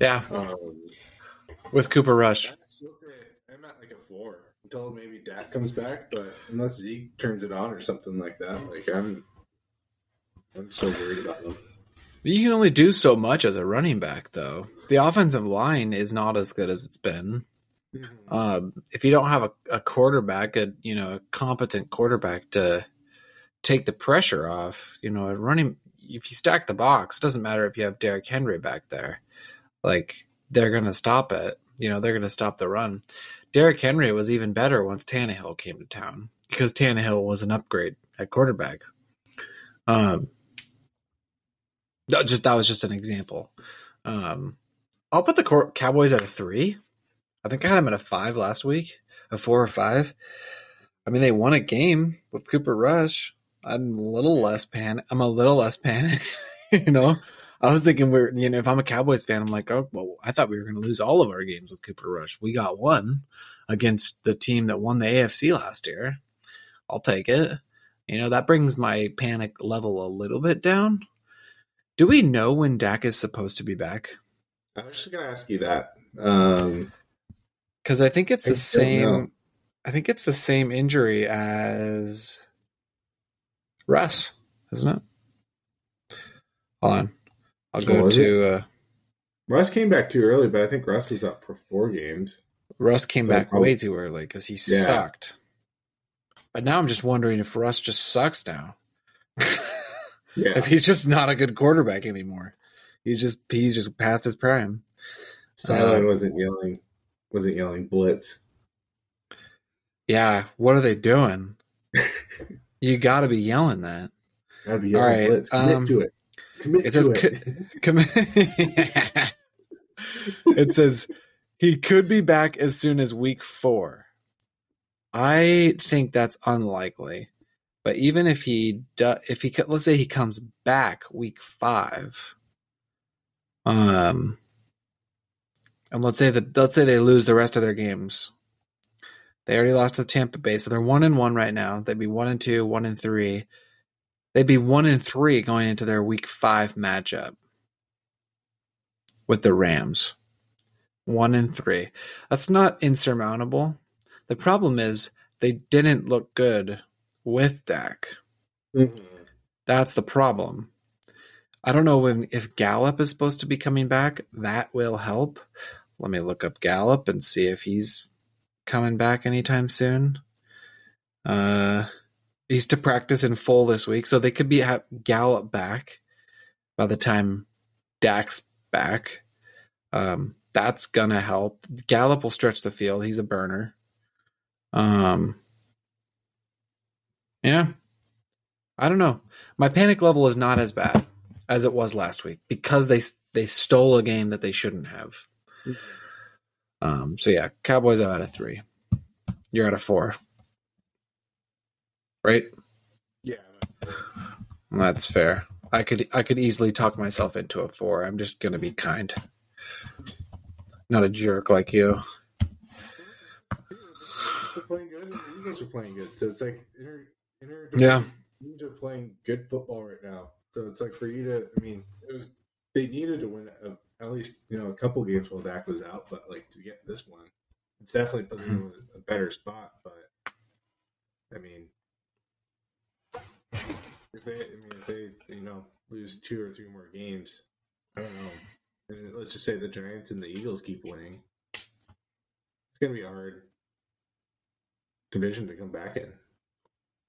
Speaker 1: Yeah,
Speaker 2: Um,
Speaker 1: with Cooper Rush.
Speaker 2: I'd still say I'm at like a four until maybe Dak comes back, but unless Zeke turns it on or something like that, like I'm, I'm so worried about them.
Speaker 1: You can only do so much as a running back, though. The offensive line is not as good as it's been. Um, if you don't have a, a quarterback, a you know a competent quarterback to take the pressure off, you know, a running. If you stack the box, doesn't matter if you have Derrick Henry back there. Like they're gonna stop it. You know, they're gonna stop the run. Derrick Henry was even better once Tannehill came to town because Tannehill was an upgrade at quarterback. Um, that just that was just an example. Um, I'll put the Cowboys at a three. I think I had him at a five last week, a four or five. I mean, they won a game with Cooper Rush. I'm a little less pan. I'm a little less panicked. you know, I was thinking we're you know if I'm a Cowboys fan, I'm like, oh well, I thought we were going to lose all of our games with Cooper Rush. We got one against the team that won the AFC last year. I'll take it. You know, that brings my panic level a little bit down. Do we know when Dak is supposed to be back?
Speaker 2: I was just gonna ask you that. Um,
Speaker 1: Because I think it's
Speaker 2: I
Speaker 1: the same.
Speaker 2: know.
Speaker 1: I think it's the same injury as Russ, isn't it? Hold on, I'll
Speaker 2: Oh,
Speaker 1: go to uh,
Speaker 2: Russ came back too early, but I think Russ was up for four games.
Speaker 1: Russ. Came
Speaker 2: So
Speaker 1: back
Speaker 2: probably-
Speaker 1: way too early because he
Speaker 2: Yeah.
Speaker 1: sucked. But now I'm just wondering if Russ just sucks now.
Speaker 2: Yeah,
Speaker 1: if he's just not a good quarterback anymore. He's just he's just past his prime.
Speaker 2: Styline
Speaker 1: uh,
Speaker 2: wasn't yelling, wasn't yelling blitz.
Speaker 1: Yeah, what are they doing? you got to be yelling that.
Speaker 2: I'd be yelling
Speaker 1: All right,
Speaker 2: blitz. Commit
Speaker 1: um,
Speaker 2: to it. Commit
Speaker 1: it says
Speaker 2: it.
Speaker 1: It says he could be back as soon as week four. I think that's unlikely. But even if he do, if he let's say he comes back week five, um, and let's say that let's say they lose the rest of their games. They already lost to Tampa Bay, so they're one and one right now. They'd be one and two, one and three. They'd be one and three going into their week five matchup with the Rams. One and three. That's not insurmountable. The problem is they didn't look good with Dak.
Speaker 2: Mhm.
Speaker 1: That's the problem. I don't know when if Gallup is supposed to be coming back. That will help. Let me look up Gallup and see if he's coming back anytime soon. Uh, he's to practice in full this week, so they could be have Gallup back by the time Dak's back. Um, that's gonna help. Gallup will stretch the field. He's a burner. Um, yeah, I don't know. My panic level is not as bad as it was last week because they they stole a game that they shouldn't have. Um, so yeah, Cowboys are at a three. You're out of four, right?
Speaker 2: Yeah.
Speaker 1: That's fair. I could I could easily talk myself into a four. I'm just gonna be kind, not a jerk like you.
Speaker 2: They're playing good. and The Eagles are playing good. So it's like inter, inter
Speaker 1: Yeah.
Speaker 2: teams are playing good football right now. So it's like for you to, I mean, it was they needed to win a, at least you know a couple games while Dak was out, but like to get this one, it's definitely putting them in a better spot. But I mean, if they, I mean, if they, you know, lose two or three more games, I don't know. And let's just say the Giants and the Eagles keep winning. It's gonna be a hard division to come back in.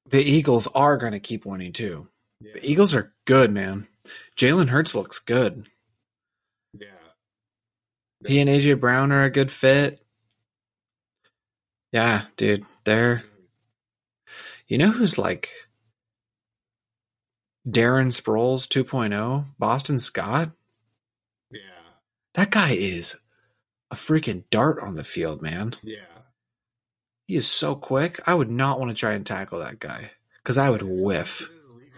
Speaker 1: The Eagles are gonna keep winning too.
Speaker 2: Yeah.
Speaker 1: The Eagles are good, man. Jalen Hurts looks good.
Speaker 2: yeah.
Speaker 1: He and AJ Brown are a good fit. Yeah, dude, they're. You know who's like Darren Sproles 2.0? Boston Scott?
Speaker 2: Yeah.
Speaker 1: That guy is a freaking dart on the field, man.
Speaker 2: Yeah.
Speaker 1: He is so quick. I would not want to try and tackle that guy because I would whiff.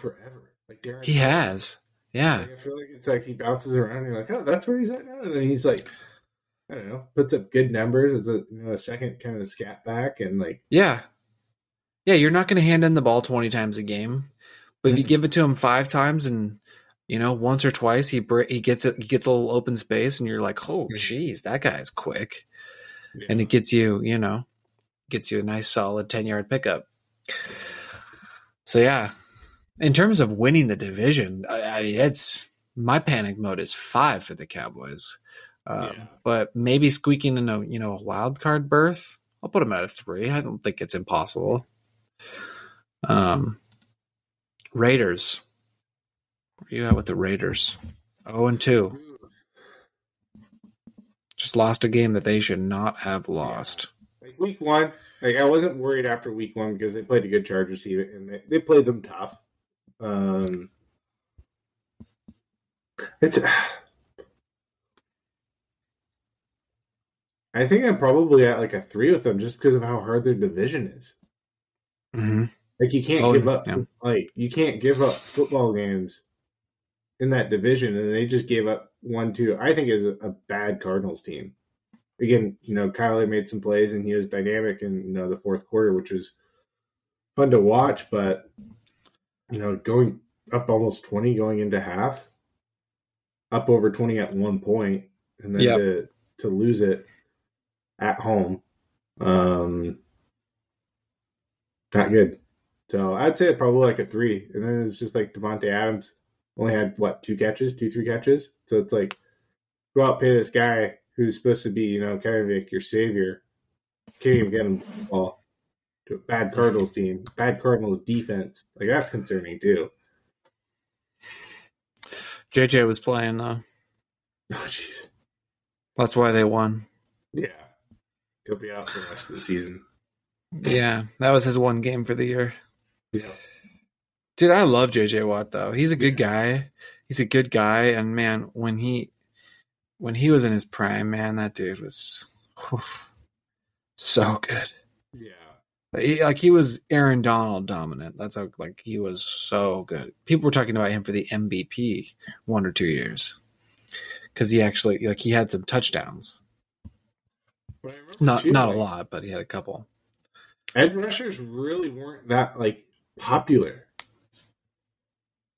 Speaker 2: He's been in the league forever. Like Darren
Speaker 1: He has. Yeah.
Speaker 2: Like, I feel like it's like he bounces around. And you're like, oh, that's where he's at now. And then he's like, I don't know, puts up good numbers as a you know a second kind of scat back and like
Speaker 1: Yeah. Yeah, you're not going to hand in the ball 20 times a game. But if you give it to him 5 times and you know, once or twice he he gets it he gets a little open space and you're like, "Oh,
Speaker 2: mm-hmm.
Speaker 1: jeez, that guy's quick."
Speaker 2: yeah.
Speaker 1: And it gets you, you know, gets you a nice solid 10-yard pickup. So yeah, in terms of winning the division, I, I it's my panic mode is 5 for the Cowboys. Um,
Speaker 2: Yeah.
Speaker 1: but maybe squeaking in a, you know, a wild card berth, I'll put them at a 3. I don't think it's impossible. Um, Raiders. Where you at with the Raiders? Oh and two. Just lost a game that they should not have lost.
Speaker 2: like week one, like I wasn't worried after week one because they played a good Chargers team and they, they played them tough. Um, it's. I think I'm probably at like a three with them just because of how hard their division is.
Speaker 1: hmm
Speaker 2: Like you can't
Speaker 1: Oh,
Speaker 2: give up,
Speaker 1: yeah.
Speaker 2: like you can't give up football games in that division, and they just gave up one, two. I think is a, a bad Cardinals team. Again, you know, Kyler made some plays and he was dynamic in you know the fourth quarter, which was fun to watch. But you know, going up almost twenty going into half, up over twenty at one point, and then
Speaker 1: Yep.
Speaker 2: to to lose it at home, um, not good. So I'd say probably like a three, and then it's just like Davante Adams only had what two catches, two three catches. So it's like go out pay this guy who's supposed to be you know kind of like your savior, can't even get him the ball to a bad Cardinals team, bad Cardinals defense. Like that's concerning too.
Speaker 1: JJ was playing though.
Speaker 2: Oh jeez,
Speaker 1: That's why they won.
Speaker 2: yeah, he'll be out for the rest of the season.
Speaker 1: Yeah, that was his one game for the year.
Speaker 2: Yeah,
Speaker 1: Dude, I love JJ Watt though. He's a good guy. He's a good guy, and man, when he when he was in his prime, man, that dude was oof, so good.
Speaker 2: yeah.
Speaker 1: He, like he was Aaron Donald dominant. That's how like he was so good. People were talking about him for the MVP one or two years because he actually like he had some touchdowns.
Speaker 2: But I remember
Speaker 1: Not not a lot, but he had a couple.
Speaker 2: Edge rushers really weren't that like popular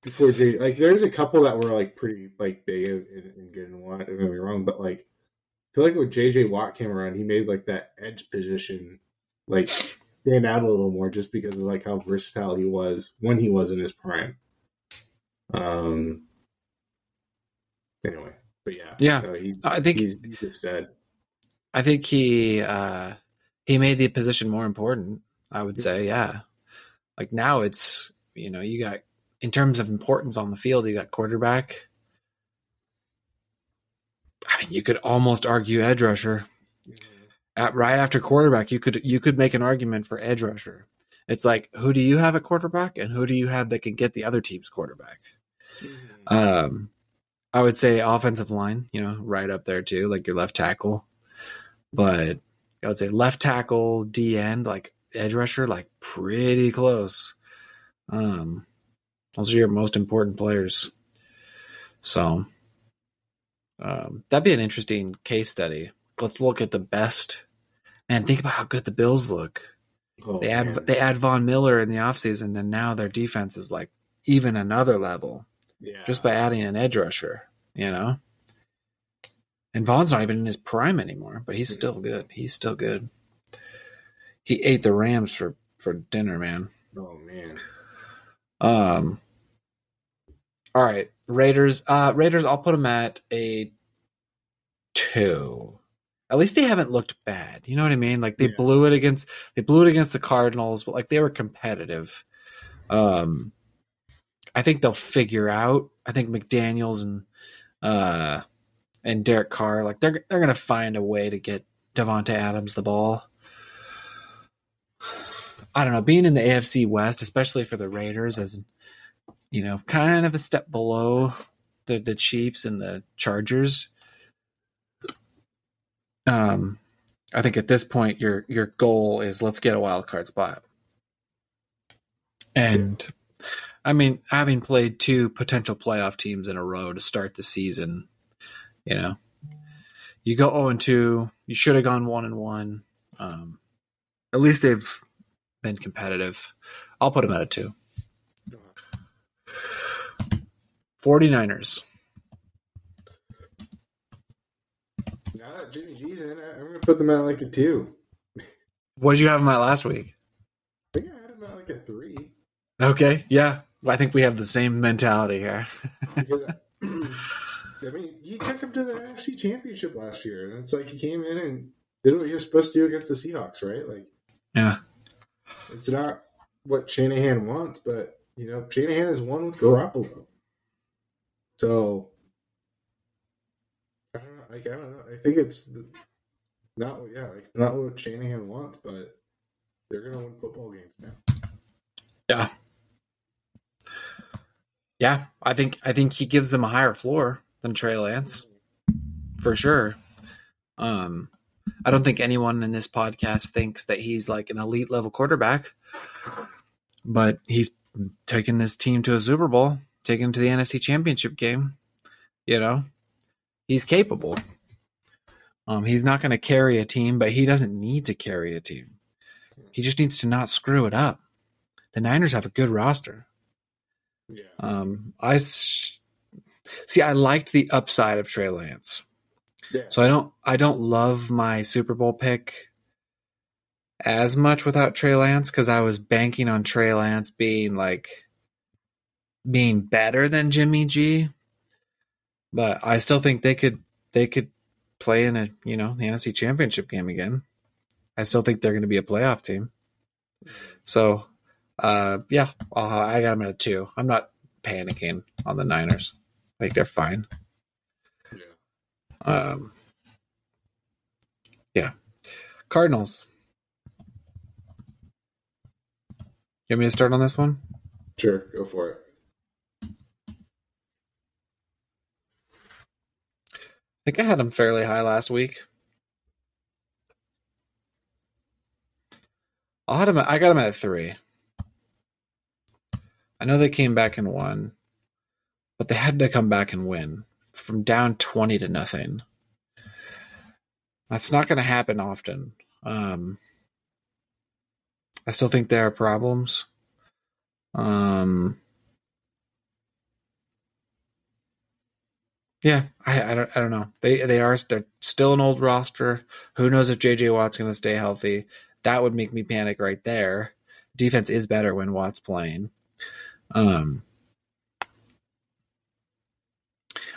Speaker 2: before J. Like there's a couple that were like pretty like big and, and, and good and what. Don't get me wrong, but like I feel like when JJ Watt came around, he made like that edge position like stand out a little more just because of like how versatile he was when he was in his prime. Um. Anyway, but yeah,
Speaker 1: Yeah.
Speaker 2: so he,
Speaker 1: I think
Speaker 2: he's, he's a stud.
Speaker 1: I think he uh he made the position more important. I would say, yeah. Like now it's you know, you got in terms of importance on the field, you got quarterback. I mean, you could almost argue edge rusher. At, right after quarterback, you could you could make an argument for edge rusher. It's like who do you have at quarterback and who do you have that can get the other team's quarterback? Um, I would say offensive line, you know, right up there too, like your left tackle. But I would say left tackle, D end, like edge rusher, like pretty close. Um, those are your most important players. So, um, that'd be an interesting case study. Let's look at the best. Man, think about how good the Bills look.
Speaker 2: Oh,
Speaker 1: They add
Speaker 2: man.
Speaker 1: they add Von Miller in the offseason, and now their defense is like even another level
Speaker 2: yeah.
Speaker 1: just by adding an edge rusher, you know? And Von's not even in his prime anymore, but he's still good. He's still good. He ate the Rams for for dinner, man.
Speaker 2: Oh man.
Speaker 1: Um All right, Raiders. Uh Raiders I'll put them at a 2. At least they haven't looked bad. You know what I mean? Like they
Speaker 2: Yeah.
Speaker 1: blew it against they blew it against the Cardinals, but like they were competitive. Um I think they'll figure out. I think McDaniels and uh and Derek Carr, like they're they're gonna find a way to get Davante Adams the ball. I don't know, being in the AFC West, especially for the Raiders, as you know, kind of a step below the the Chiefs and the Chargers. Um, I think at this point your your goal is let's get a wild card spot, and I mean, having played two potential playoff teams in a row to start the season, you know, you go 0 and 2. You should have gone 1 and 1. Um, at least they've been competitive. I'll put them at a 2. 49ers.
Speaker 2: Now that Jimmy G's in, I'm going to put them at like a 2.
Speaker 1: What did you have them at last week?
Speaker 2: I think I had them at like a 3.
Speaker 1: Okay, yeah. I think we have the same mentality here.
Speaker 2: I mean, he took him to the NFC Championship last year, and it's like he came in and did what he was supposed to do against the Seahawks, right? Like,
Speaker 1: yeah,
Speaker 2: it's not what Shanahan wants, but you know, Shanahan has won with Garoppolo, so I don't know. Like, I don't know. I think it's not, yeah, like, not what Shanahan wants, but they're gonna win football games now.
Speaker 1: Yeah. Yeah, I think I think he gives them a higher floor than Trey Lance, for sure. Um, I don't think anyone in this podcast thinks that he's like an elite level quarterback, but he's taken this team to a Super Bowl, taken to the NFC Championship game. You know, he's capable. Um, he's not going to carry a team, but he doesn't need to carry a team. He just needs to not screw it up. The Niners have a good roster.
Speaker 2: Yeah.
Speaker 1: Um, I s- see. I liked the upside of Trey Lance,
Speaker 2: Yeah.
Speaker 1: so I don't. I don't love my Super Bowl pick as much without Trey Lance because I was banking on Trey Lance being like being better than Jimmy G. But I still think they could. They could play in a you know the NFC Championship game again. I still think they're going to be a playoff team. So, uh, yeah, uh, I got them at a two. I'm not panicking on the Niners. I think they're fine.
Speaker 2: yeah.
Speaker 1: Um, yeah, Cardinals. You want me to start on this one?
Speaker 2: Sure, go for it.
Speaker 1: Think I had them fairly high last week. I had them. I got them at three. I know they came back and won, but they had to come back and win from down twenty to nothing. That's not going to happen often. Um, I still think there are problems. Um, Yeah, I, I don't I don't know. They they are they're still an old roster. Who knows if JJ Watt's going to stay healthy? That would make me panic right there. Defense is better when Watt's playing. Um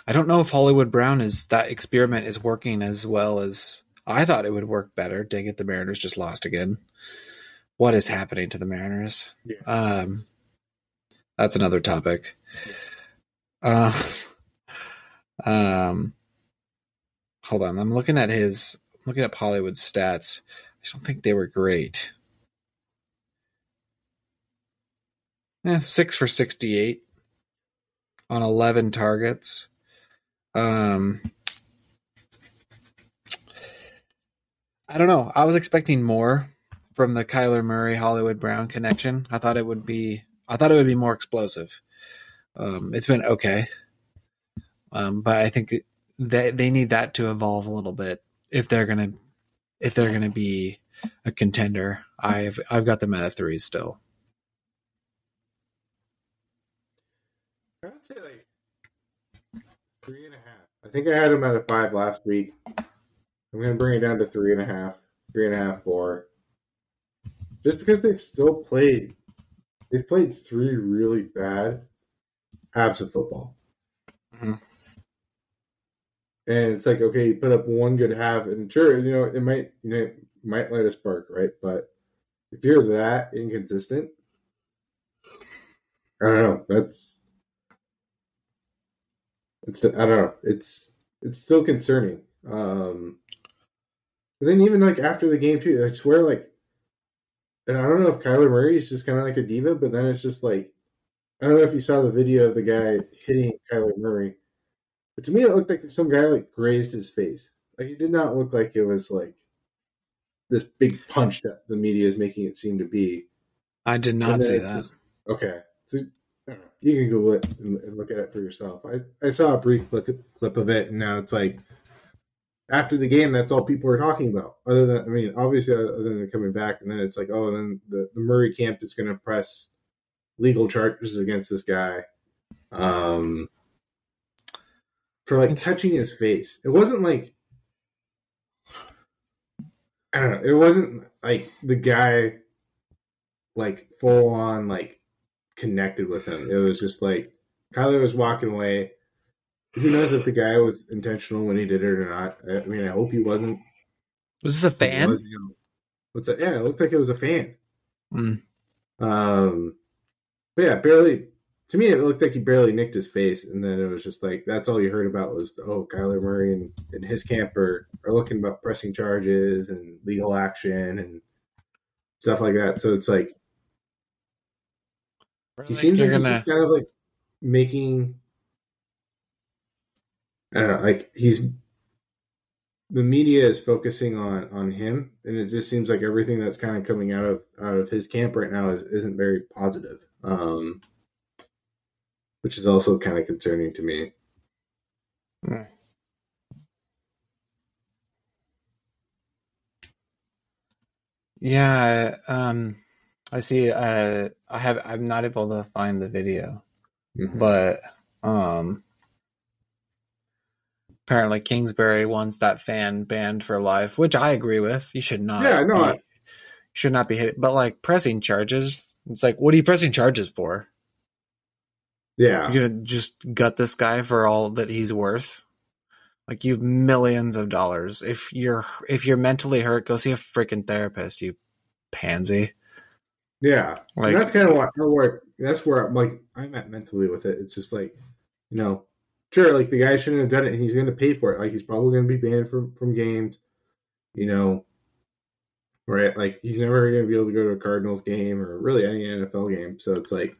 Speaker 1: I don't know if Hollywood Brown is that experiment is working as well as I thought it would work better. Dang it, the Mariners just lost again. What is happening to the Mariners?
Speaker 2: Yeah.
Speaker 1: Um that's another topic. Uh um, hold on. I'm looking at his, looking at Hollywood stats. I don't think they were great. Yeah, six for 68 on 11 targets. Um, I don't know. I was expecting more from the Kyler Murray Hollywood Brown connection. I thought it would be, I thought it would be more explosive. Um, it's been okay. Um, but I think they they need that to evolve a little bit if they're gonna if they're gonna be a contender. I've I've got them at a three still.
Speaker 2: I'd say like three and a half. I think I had them at a five last week. I'm gonna bring it down to three and a half, three and a half, four. Just because they've still played, they've played three really bad halves of football.
Speaker 1: Mhm.
Speaker 2: And it's like, okay, you put up one good half, and sure, you know, it might, you know, might light a spark, right? But if you're that inconsistent, I don't know. That's it's I don't know. It's it's still concerning. Um but then even like after the game too, I swear like and I don't know if Kyler Murray is just kind of like a diva, but then it's just like I don't know if you saw the video of the guy hitting Kyler Murray, but to me it looked like some guy like grazed his face. Like it did not look like it was like this big punch that the media is making it seem to be.
Speaker 1: I did not see that.
Speaker 2: just- okay, so you can Google it and, and look at it for yourself. I, I saw a brief clip, clip of it, and now it's like after the game, that's all people are talking about. Other than, I mean, obviously, other than coming back, and then it's like, oh, then the, the Murray camp is going to press legal charges against this guy um, for like touching his face. It wasn't like I don't know. It wasn't like the guy like full on like connected with him. It was just like Kyler was walking away. Who knows if the guy was intentional when he did it or not? I mean, I hope he wasn't.
Speaker 1: Was this a fan?
Speaker 2: Was, you know, what's that? Yeah, it looked like it was a fan.
Speaker 1: Mm.
Speaker 2: Um, but yeah, barely. To me, it looked like he barely nicked his face, and then it was just like that's all you heard about was oh, Kyler Murray and, and his camp are, are looking about pressing charges and legal action and stuff like that. So it's like he seems like gonna... he's kind of like making. I don't know, like he's the media is focusing on on him, and it just seems like everything that's kind of coming out of out of his camp right now is isn't very positive, um, which is also kind of concerning to me.
Speaker 1: Hmm. Yeah, um, I see. Uh, I have. I'm not able to find the video, mm-hmm. but um, apparently Kingsbury wants that fan banned for life, which I agree with. You should not.
Speaker 2: Yeah, no,
Speaker 1: be, should not be hit. But like pressing charges, it's like, what are you pressing charges for?
Speaker 2: Yeah,
Speaker 1: you're gonna just gut this guy for all that he's worth. Like you've millions of dollars. If you're if you're mentally hurt, go see a freaking therapist. You pansy.
Speaker 2: Yeah, like and that's kind of what where that's where I'm like I'm at mentally with it. It's just like you know, sure, like the guy shouldn't have done it, and he's going to pay for it. Like he's probably going to be banned from from games. You know, right? Like he's never going to be able to go to a Cardinals game or really any NFL game. So it's like,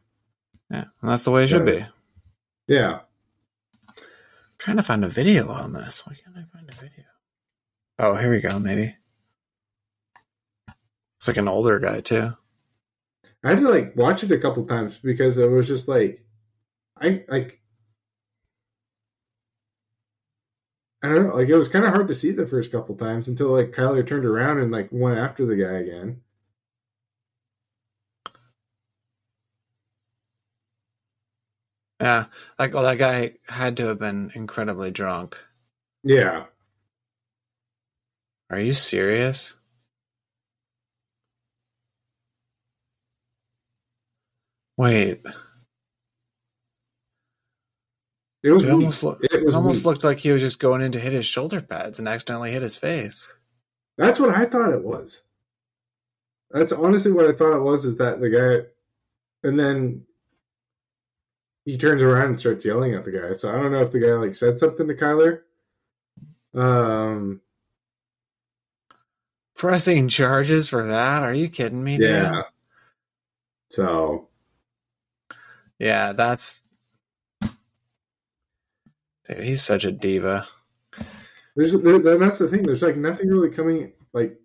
Speaker 1: yeah, that's the way it should be.
Speaker 2: Yeah.
Speaker 1: I'm trying to find a video on this. Why can't I find a video? Oh, here we go. Maybe it's like an older guy too.
Speaker 2: I had to like watch it a couple times because it was just like I like I don't know, like it was kind of hard to see the first couple times until like Kyler turned around and like went after the guy again.
Speaker 1: Yeah, like well, that guy had to have been incredibly drunk.
Speaker 2: Yeah.
Speaker 1: Are you serious? Wait.
Speaker 2: It was
Speaker 1: it almost, lo- it, it almost looked like he was just going in to hit his shoulder pads and accidentally hit his face.
Speaker 2: That's what I thought it was. That's honestly what I thought it was. Is that the guy, and then he turns around and starts yelling at the guy. So I don't know if the guy like said something to Kyler. Um,
Speaker 1: pressing charges for that? Are you kidding me?
Speaker 2: Yeah. Dude? So
Speaker 1: yeah, that's dude. He's such a diva.
Speaker 2: There's there, that's the thing. There's like nothing really coming like.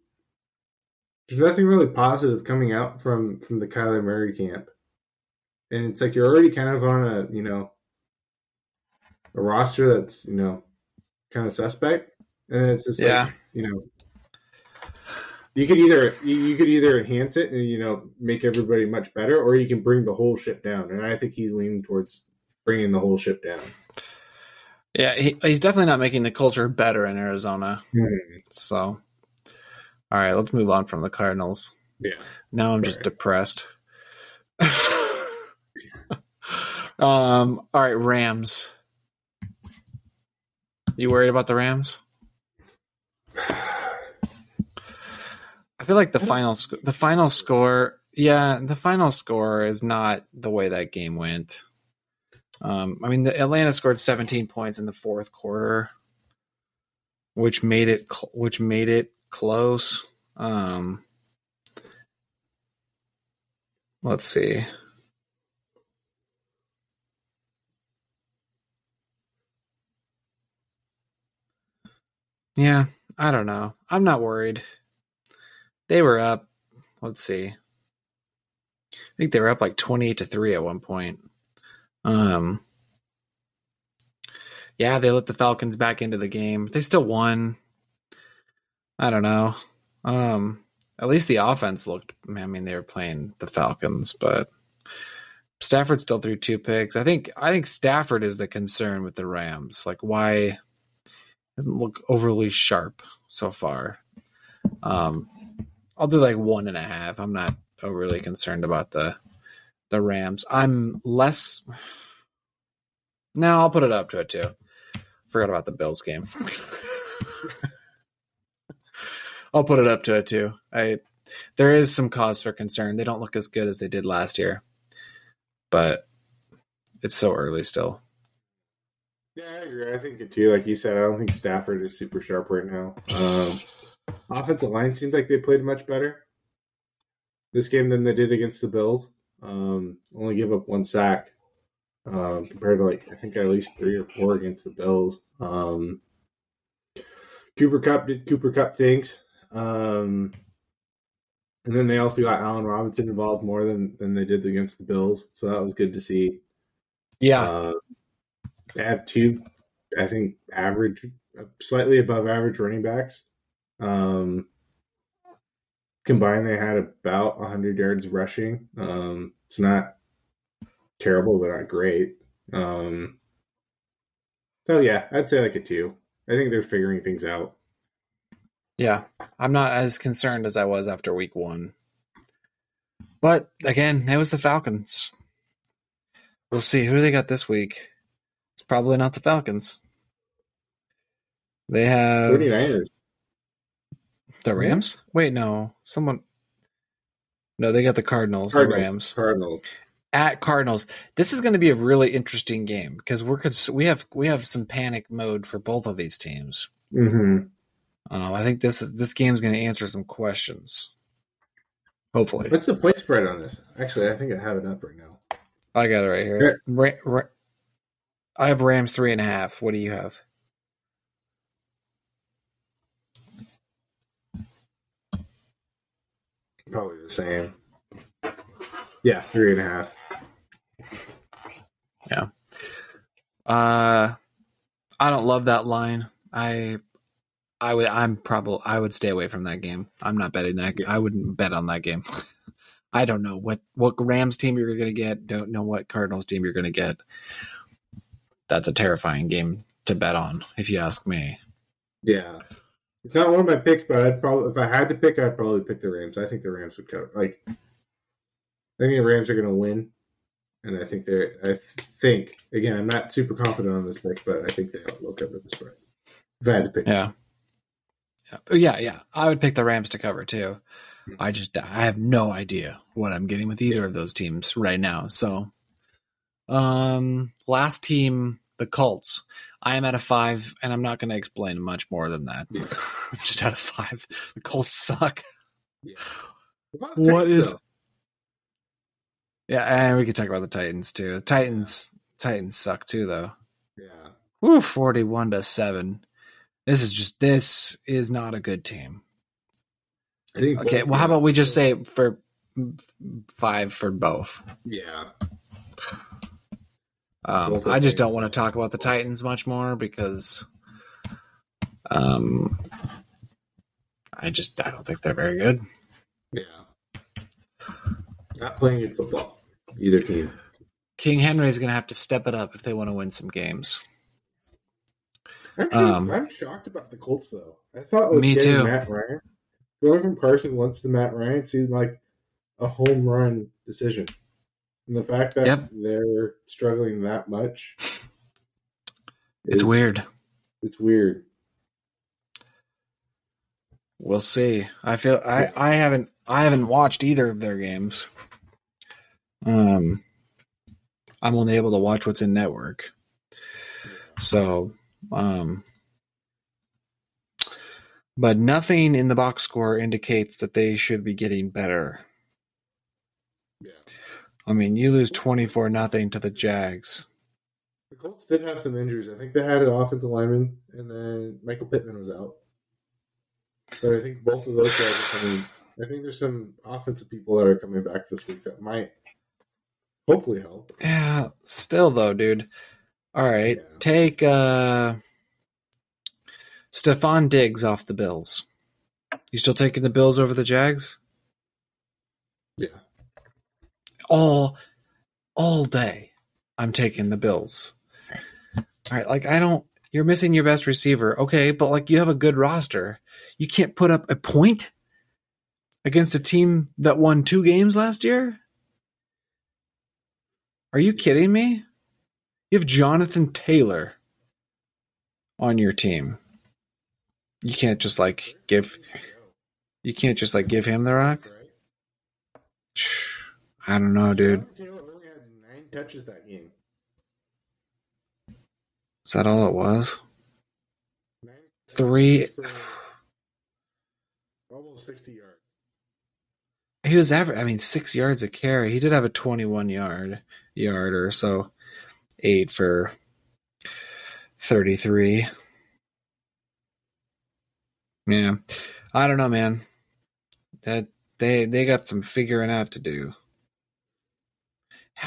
Speaker 2: There's nothing really positive coming out from from the Kyler Murray camp, and it's like you're already kind of on a you know a roster that's you know kind of suspect, and it's just yeah. like you know you could either you could either enhance it and you know make everybody much better, or you can bring the whole ship down. And I think he's leaning towards bringing the whole ship down.
Speaker 1: Yeah, he, he's definitely not making the culture better in Arizona. Mm-hmm. So, all right, let's move on from the Cardinals.
Speaker 2: Yeah.
Speaker 1: Now I'm just depressed. um. All right, Rams. You worried about the Rams? I feel like the final sc- the final score, yeah, the final score is not the way that game went. Um, I mean, the Atlanta scored 17 points in the fourth quarter, which made it cl- which made it close. Um, let's see. Yeah, I don't know. I'm not worried. They were up. Let's see. I think they were up like twenty to three at one point. Um, yeah, they let the Falcons back into the game. They still won. I don't know. Um, at least the offense looked. I mean, they were playing the Falcons, but Stafford still threw two picks. I think. I think Stafford is the concern with the Rams. Like, why doesn't look overly sharp so far? Um, I'll do like one and a half. I'm not overly concerned about the the Rams. I'm less. No, I'll put it up to a two. Forgot about the Bills game. I'll put it up to a two. I there is some cause for concern. They don't look as good as they did last year, but it's so early still.
Speaker 2: Yeah, I agree. I think it too. Like you said, I don't think Stafford is super sharp right now. Um, offensive line seems like they played much better this game than they did against the Bills. Um, only give up one sack um, compared to like I think at least three or four against the Bills. Um, Cooper Kupp did Cooper Kupp things. Um, and then they also got Allen Robinson involved more than than they did against the Bills, so that was good to see.
Speaker 1: Yeah,
Speaker 2: uh, they have two, I think, average, slightly above average running backs. Um, combined, they had about 100 yards rushing. Um, it's not terrible, but not great. Um, so yeah, I'd say like a two. I think they're figuring things out.
Speaker 1: Yeah, I'm not as concerned as I was after week one. But again, it was the Falcons. We'll see. Who they got this week? Probably not the Falcons. They have
Speaker 2: 49ers.
Speaker 1: the Rams? Wait, no. Someone No, they got the Cardinals,
Speaker 2: Cardinals.
Speaker 1: the Rams.
Speaker 2: Cardinals.
Speaker 1: At Cardinals. This is going to be a really interesting game because we're cons- we have we have some panic mode for both of these teams.
Speaker 2: Mm-hmm.
Speaker 1: Um, I think this is this game's going to answer some questions. Hopefully,
Speaker 2: What's the point spread on this? Actually, I think I have it up right now.
Speaker 1: I got it right here. Ra- Ra- I have Rams three and a half. What do you have?
Speaker 2: Probably the same. Yeah, three and a half. Yeah.
Speaker 1: Uh, I don't love that line. I, I would. I'm probably. I would stay away from that game. I'm not betting that. I wouldn't bet on that game. I don't know what what Rams team you're going to get. Don't know what Cardinals team you're going to get. That's a terrifying game to bet on, if you ask me.
Speaker 2: Yeah. It's not one of my picks, but I'd probably if I had to pick, I'd probably pick the Rams. I think the Rams would cover. Like, I think the Rams are going to win, and I think they're. I think again, I'm not super confident on this pick, but I think they will cover the spread. If I had to pick,
Speaker 1: Yeah. Yeah. Yeah, yeah. I would pick the Rams to cover too. Hmm. I just I have no idea what I'm getting with either of those teams right now. So um last team, the Colts. I am at a five, and I'm not gonna explain much more than that.
Speaker 2: Yeah.
Speaker 1: just out of five. The Colts suck.
Speaker 2: About the
Speaker 1: What
Speaker 2: Titans,
Speaker 1: is-
Speaker 2: though.
Speaker 1: Yeah, and we could talk about the Titans too. The Titans Titans suck too though.
Speaker 2: Yeah.
Speaker 1: Woo, 41 to 7. This is just this is not a good team.
Speaker 2: I think.
Speaker 1: Okay, well, how about we just say for five for both?
Speaker 2: Yeah.
Speaker 1: Um, I just don't want to talk about the Titans much more because, um, I just I don't think they're very good.
Speaker 2: Yeah. Not playing good football. Either team.
Speaker 1: King Henry is going to have to step it up if they want to win some games.
Speaker 2: Actually,
Speaker 1: Um,
Speaker 2: I'm shocked about the Colts though. I thought with
Speaker 1: Me too.
Speaker 2: Matt Ryan, going from Carson Wentz to Matt Ryan seemed like a home run decision, and the fact that
Speaker 1: Yep.
Speaker 2: they're struggling that much,
Speaker 1: It's
Speaker 2: is-
Speaker 1: weird.
Speaker 2: It's weird.
Speaker 1: We'll see. I feel I I haven't I haven't watched either of their games. Um, I'm only able to watch what's in network. So, um, but nothing in the box score indicates that they should be getting better. I mean, you lose 24 nothing to the Jags.
Speaker 2: the Colts did have some injuries. I think they had an offensive lineman, and then Michael Pittman was out. But I think both of those guys are coming. I think there's some offensive people that are coming back this week that might hopefully help.
Speaker 1: Yeah, still though, dude. All right,
Speaker 2: Yeah.
Speaker 1: take uh Stefon Diggs off the Bills. You still taking the Bills over the Jags?
Speaker 2: Yeah.
Speaker 1: All all day. I'm taking the Bills. All right, like I don't you're missing your best receiver. Okay, but like you have a good roster. You can't put up a point against a team that won two games last year? Are you kidding me? You have Jonathan Taylor on your team. You can't just like give you can't just like give him the rock. I don't know, dude.
Speaker 2: Only had nine touches that game.
Speaker 1: Is that all it was?
Speaker 2: Nine
Speaker 1: Three.
Speaker 2: almost sixty yards.
Speaker 1: He was average. I mean, six yards a carry. He did have a twenty-one yard yard or so, eight for thirty-three. Yeah, I don't know, man. That they they got some figuring out to do.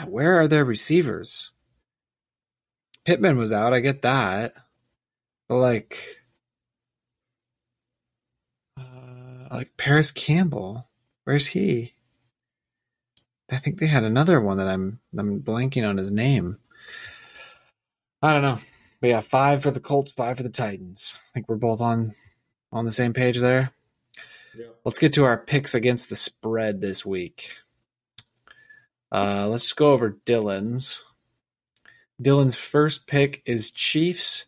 Speaker 1: Where are their receivers? Pittman was out. I get that, but like, uh, like Parris Campbell. Where's he? I think they had another one that I'm I'm blanking on his name. I don't know. But yeah, five for the Colts, five for the Titans. I think we're both on on the same page there.
Speaker 2: Yeah.
Speaker 1: Let's get to our picks against the spread this week. Uh, let's go over Dylan's. Dylan's first pick is Chiefs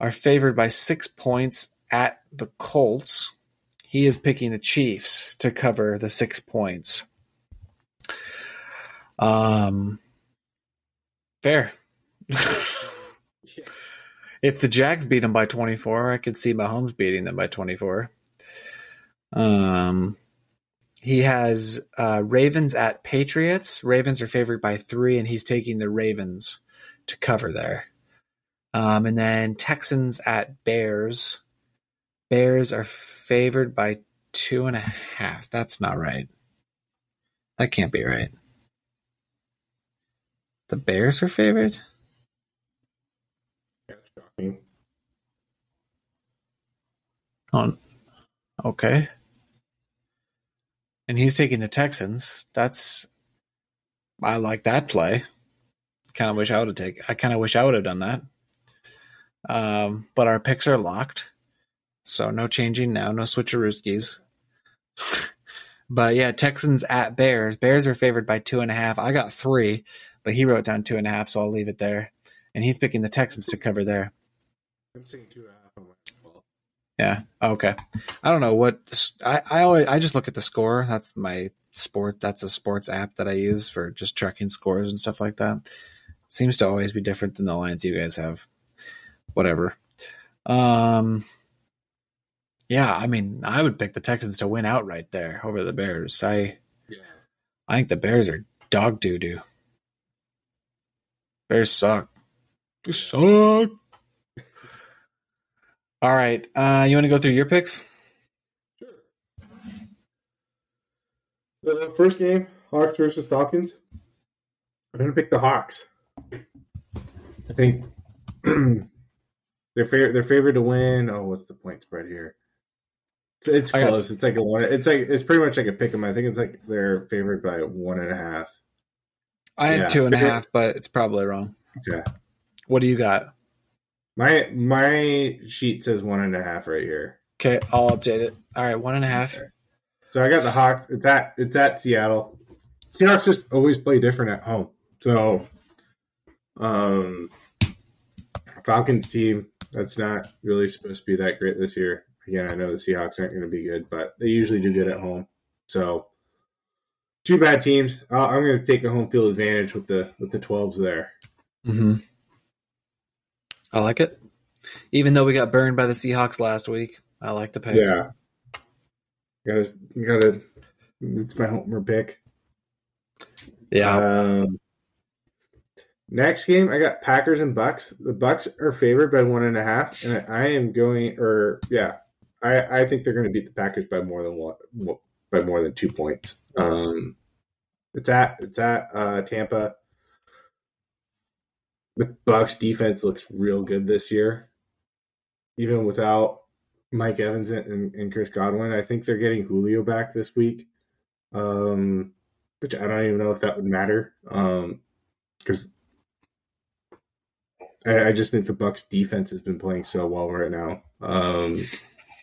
Speaker 1: are favored by six points at the Colts. He is picking the Chiefs to cover the six points. Um, fair. If the Jags beat them by 24, I could see Mahomes beating them by 24. Um, he has uh, Ravens at Patriots. Ravens are favored by three, and he's taking the Ravens to cover there. Um, and then Texans at Bears. Bears are favored by two and a half. That's not right. That can't be right. The Bears are favored?
Speaker 2: That's shocking.
Speaker 1: Oh, okay. And he's taking the Texans. That's I like that play. Kind of wish I would have taken. I kind of wish I would have done that. Um, but our picks are locked, so no changing now. No switcherooskies. but yeah, Texans at Bears. Bears are favored by two and a half. I got three, but he wrote down two and a half, so I'll leave it there. And he's picking the Texans to cover there.
Speaker 2: I'm two and a half.
Speaker 1: Yeah. Okay. I don't know what I I always I just look at the score. That's my sport. That's a sports app that I use for just checking scores and stuff like that. Seems to always be different than the lines you guys have. Whatever. Um. Yeah, I mean, I would pick the Texans to win outright there over the Bears. I
Speaker 2: Yeah.
Speaker 1: I think the Bears are dog doo doo. Bears suck. They suck. All right. Uh, you want to go through your picks?
Speaker 2: Sure. The first game, Hawks versus Falcons. I'm gonna pick the Hawks. I think they're fav- they're favored to win. Oh, what's the point spread here? So it's
Speaker 1: I got-
Speaker 2: close. It's like a one. It's like it's pretty much like a pick 'em. I think it's like they're favored by one and a half.
Speaker 1: I had
Speaker 2: Yeah.
Speaker 1: two and a half, but it's probably wrong.
Speaker 2: Okay.
Speaker 1: What do you got?
Speaker 2: My my sheet says one and a half right here.
Speaker 1: Okay, I'll update it. All right, one and a half.
Speaker 2: So I got the Hawks. It's at it's at Seattle. Seahawks just always play different at home. So, um, Falcons team that's not really supposed to be that great this year. Again, I know the Seahawks aren't going to be good, but they usually do good at home. So, two bad teams. Uh, I'm going to take the home field advantage with the with the 12s there.
Speaker 1: Mm-hmm. I like it. Even though we got burned by the Seahawks last week, I like the pick.
Speaker 2: Yeah, got to got to. It's my homer pick.
Speaker 1: Yeah.
Speaker 2: Um, next game, I got Packers and Bucks. The Bucks are favored by one and a half, and I am going, or yeah, I I think they're going to beat the Packers by more than one, by more than two points. Um, it's at it's at uh, Tampa. The Bucks defense looks real good this year, even without Mike Evans and, and Chris Godwin. I think they're getting Julio back this week, um, which I don't even know if that would matter because um, I, I, just think the Bucks defense has been playing so well right now. Um,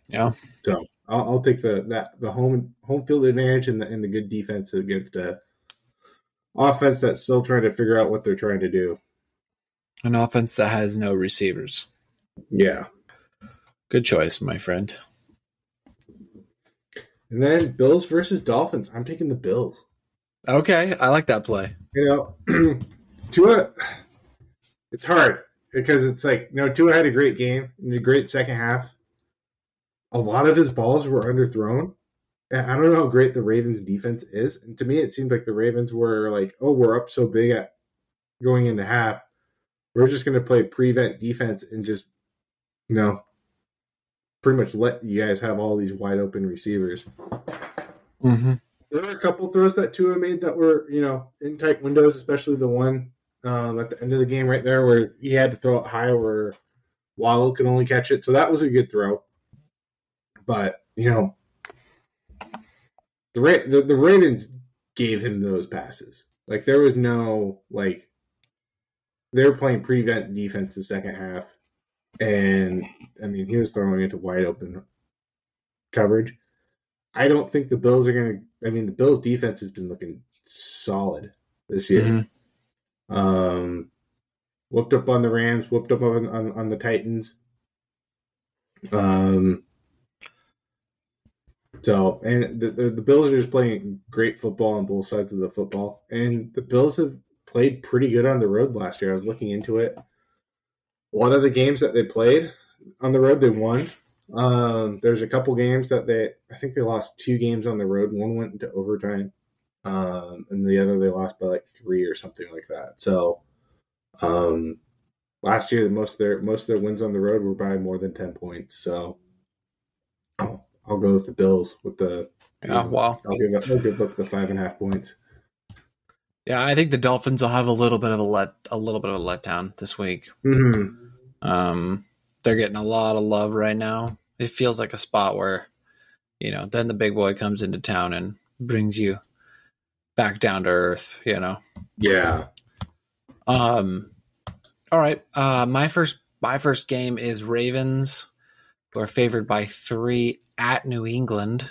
Speaker 1: yeah,
Speaker 2: so I'll, I'll, take the that the home home field advantage and the and the good defense against a offense that's still trying to figure out what they're trying to do.
Speaker 1: An offense that has no receivers.
Speaker 2: Yeah.
Speaker 1: Good choice, my friend.
Speaker 2: And then Bills versus Dolphins. I'm taking the Bills.
Speaker 1: Okay, I like that play.
Speaker 2: You know, Tua, it's hard because it's like, you know, Tua had a great game, a great second half. A lot of his balls were underthrown. And I don't know how great the Ravens defense is. And to me, it seemed like the Ravens were like, oh, we're up so big at going into half. We're just going to play prevent defense and just, you know, pretty much let you guys have all these wide open receivers.
Speaker 1: Mm-hmm.
Speaker 2: There were a couple throws that Tua made that were, you know, in tight windows, especially the one um, at the end of the game right there where he had to throw it high where Waddle could only catch it. So that was a good throw. But, you know, the, Ra- the, the Ravens gave him those passes. Like there was no like they were playing prevent defense the second half, and I mean he was throwing into wide open coverage. I don't think the Bills are going to. I mean the Bills defense has been looking solid this year. Mm-hmm. Um, whooped up on the Rams, whooped up on on, on the Titans. Um, so, and the, the, the Bills are just playing great football on both sides of the football, and the Bills have played pretty good on the road last year. I was looking into it. A lot of the games that they played on the road, they won. Um, there's a couple games that they, I think they lost two games on the road. One went into overtime, um, and the other they lost by like three or something like that. So, um, last year most of their most of their wins on the road were by more than ten points. So, oh, I'll go with the Bills with the.
Speaker 1: Yeah, know, wow.
Speaker 2: I'll give I'll give up the five and a half points.
Speaker 1: Yeah, I think the Dolphins will have a little bit of a let a little bit of a letdown this week.
Speaker 2: Mm-hmm.
Speaker 1: Um, they're getting a lot of love right now. It feels like a spot where, you know, then the big boy comes into town and brings you back down to earth. You know.
Speaker 2: Yeah.
Speaker 1: Um. All right. Uh, my first my first game is Ravens, who are favored by three at New England.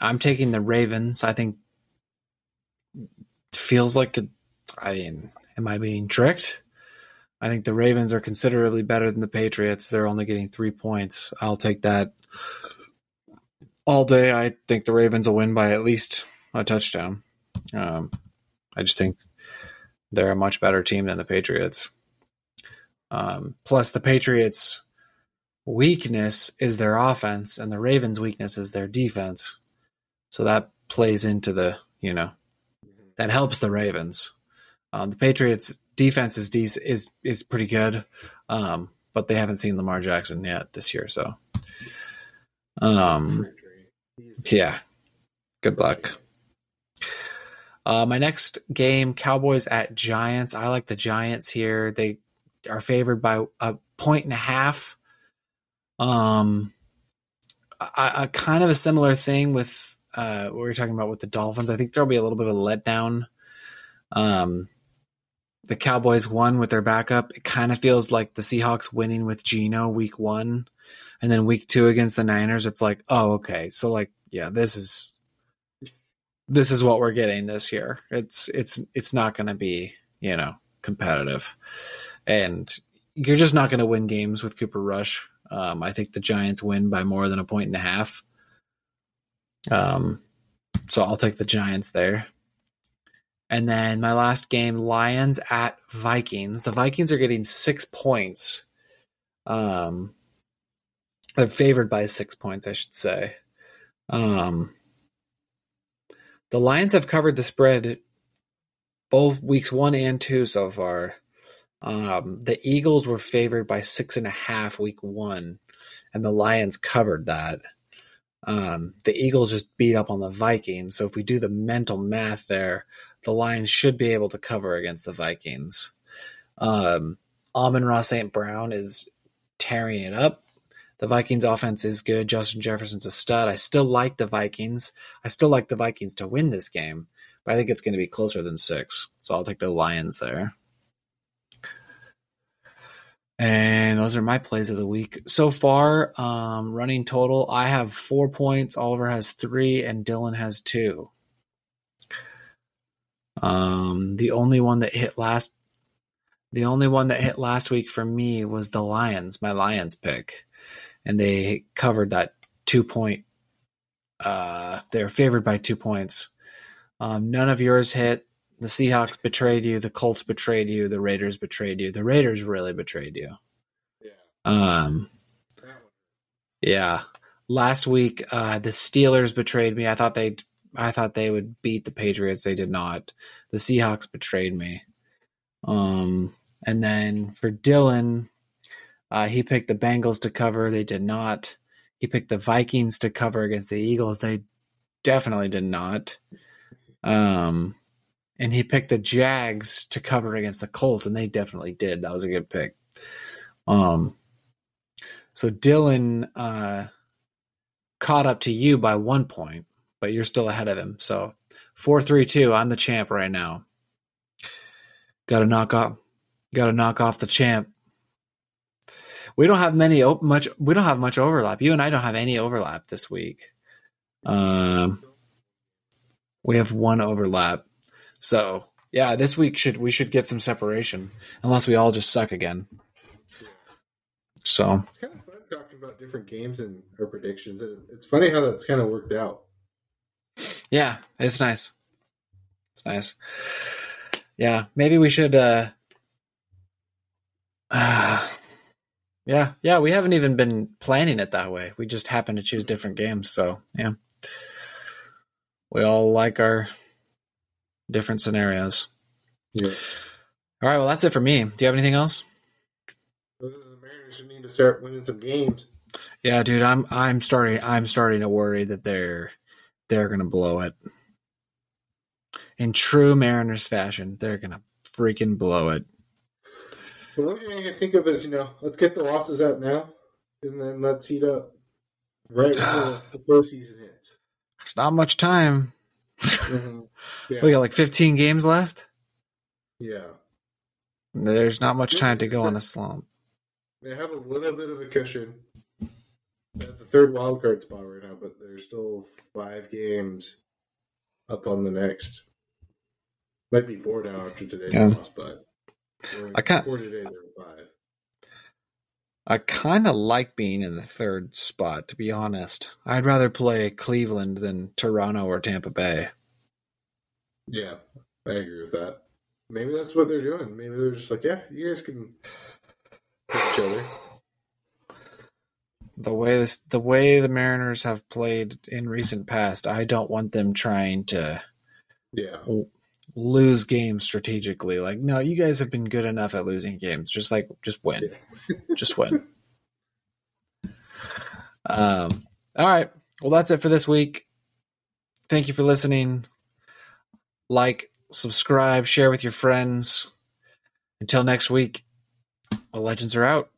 Speaker 1: I'm taking the Ravens. I think feels like a, I mean, am I being tricked? I think the Ravens are considerably better than the Patriots. They're only getting three points. I'll take that all day. I think the Ravens will win by at least a touchdown. Um, I just think they're a much better team than the Patriots. Um, plus, the Patriots weakness is their offense and the Ravens' weakness is their defense. So that plays into the, you know, that helps the Ravens. Um, the Patriots' defense is de- is is pretty good, um, but they haven't seen Lamar Jackson yet this year. So, um, yeah, good luck. Uh, my next game, Cowboys at Giants. I like the Giants here. They are favored by a point and a half. Um, a kind of a similar thing with uh, what we were talking about with the Dolphins. I think there'll be a little bit of a letdown. Um, the Cowboys won with their backup. It kind of feels like the Seahawks winning with Geno week one, and then week two against the Niners. It's like, oh, okay, so like, yeah, this is this is what we're getting this year. It's it's it's not going to be you know competitive, and you're just not going to win games with Cooper Rush. Um, I think the Giants win by more than a point and a half. Um, so I'll take the Giants there. And then my last game, Lions at Vikings. The Vikings are getting six points. Um, they're favored by six points, I should say. Um, the Lions have covered the spread both weeks one and two so far. Um, the Eagles were favored by six and a half week one, and the Lions covered that. Um, the Eagles just beat up on the Vikings. So if we do the mental math there, the Lions should be able to cover against the Vikings. Um, Amon-Ra St. Brown is tearing it up. The Vikings offense is good. Justin Jefferson's a stud. I still like the Vikings. I still like the Vikings to win this game, but I think it's going to be closer than six. So I'll take the Lions there. And those are my plays of the week. So far, um, running total, I have four points. Oliver has three, and Dylan has two. Um, the only one that hit last, the only one that hit last week for me was the Lions, my Lions pick, and they covered that two point. Uh, they're favored by two points. Um, none of yours hit. The Seahawks betrayed you. The Colts betrayed you. The Raiders betrayed you. The Raiders really betrayed you.
Speaker 2: Yeah.
Speaker 1: Um, yeah. Last week, uh, the Steelers betrayed me. I thought they, I thought they would beat the Patriots. They did not. The Seahawks betrayed me. Um, and then for Dylan, uh, he picked the Bengals to cover. They did not. He picked the Vikings to cover against the Eagles. They definitely did not. Um, and he picked the Jags to cover against the Colts, and they definitely did. That was a good pick. Um, so Dylan uh, caught up to you by one point, but you're still ahead of him. So four, three, two. I'm the champ right now. Got to knock off. Got to knock off the champ. We don't have many much. We don't have much overlap. You and I don't have any overlap this week. Um, we have one overlap. So yeah, this week should we should get some separation, unless we all just suck again. So
Speaker 2: it's kind of fun talking about different games and our predictions. It's funny how that's kind of worked out.
Speaker 1: Yeah, it's nice. It's nice. Yeah, maybe we should. uh uh, yeah, yeah, we haven't even been planning it that way. We just happen to choose different games. So yeah, we all like our different scenarios.
Speaker 2: Yeah.
Speaker 1: All right. Well, that's it for me. Do you have anything else?
Speaker 2: Uh, the Mariners need to start winning some games.
Speaker 1: Yeah, dude. I'm I'm starting I'm starting to worry that they're they're gonna blow it. In true Mariners fashion, they're gonna freaking blow it.
Speaker 2: The only thing I can think of is, you know, let's get the losses out now, and then let's heat up right before the postseason hits.
Speaker 1: There's not much time.
Speaker 2: Mm-hmm. Yeah.
Speaker 1: We got like 15 games left.
Speaker 2: yeah.
Speaker 1: There's not much time to go on a slump.
Speaker 2: They have a little bit of a cushion at the third wild card spot right now, but there's still five games up on the next. Might be four now after today's
Speaker 1: Yeah.
Speaker 2: loss, but
Speaker 1: I can't-
Speaker 2: four today. There were five.
Speaker 1: I kind of like being in the third spot, to be honest. I'd rather play Cleveland than Toronto or Tampa Bay.
Speaker 2: Yeah, I agree with that. Maybe that's what they're doing. Maybe they're just like, yeah, you guys can each other.
Speaker 1: The way this, the way the Mariners have played in recent past, I don't want them trying to
Speaker 2: Yeah,
Speaker 1: lose games strategically. Like, no, you guys have been good enough at losing games. Just like, just win, just win. Um. All right. Well, that's it for this week. Thank you for listening. Like, subscribe, share with your friends. Until next week, the legends are out.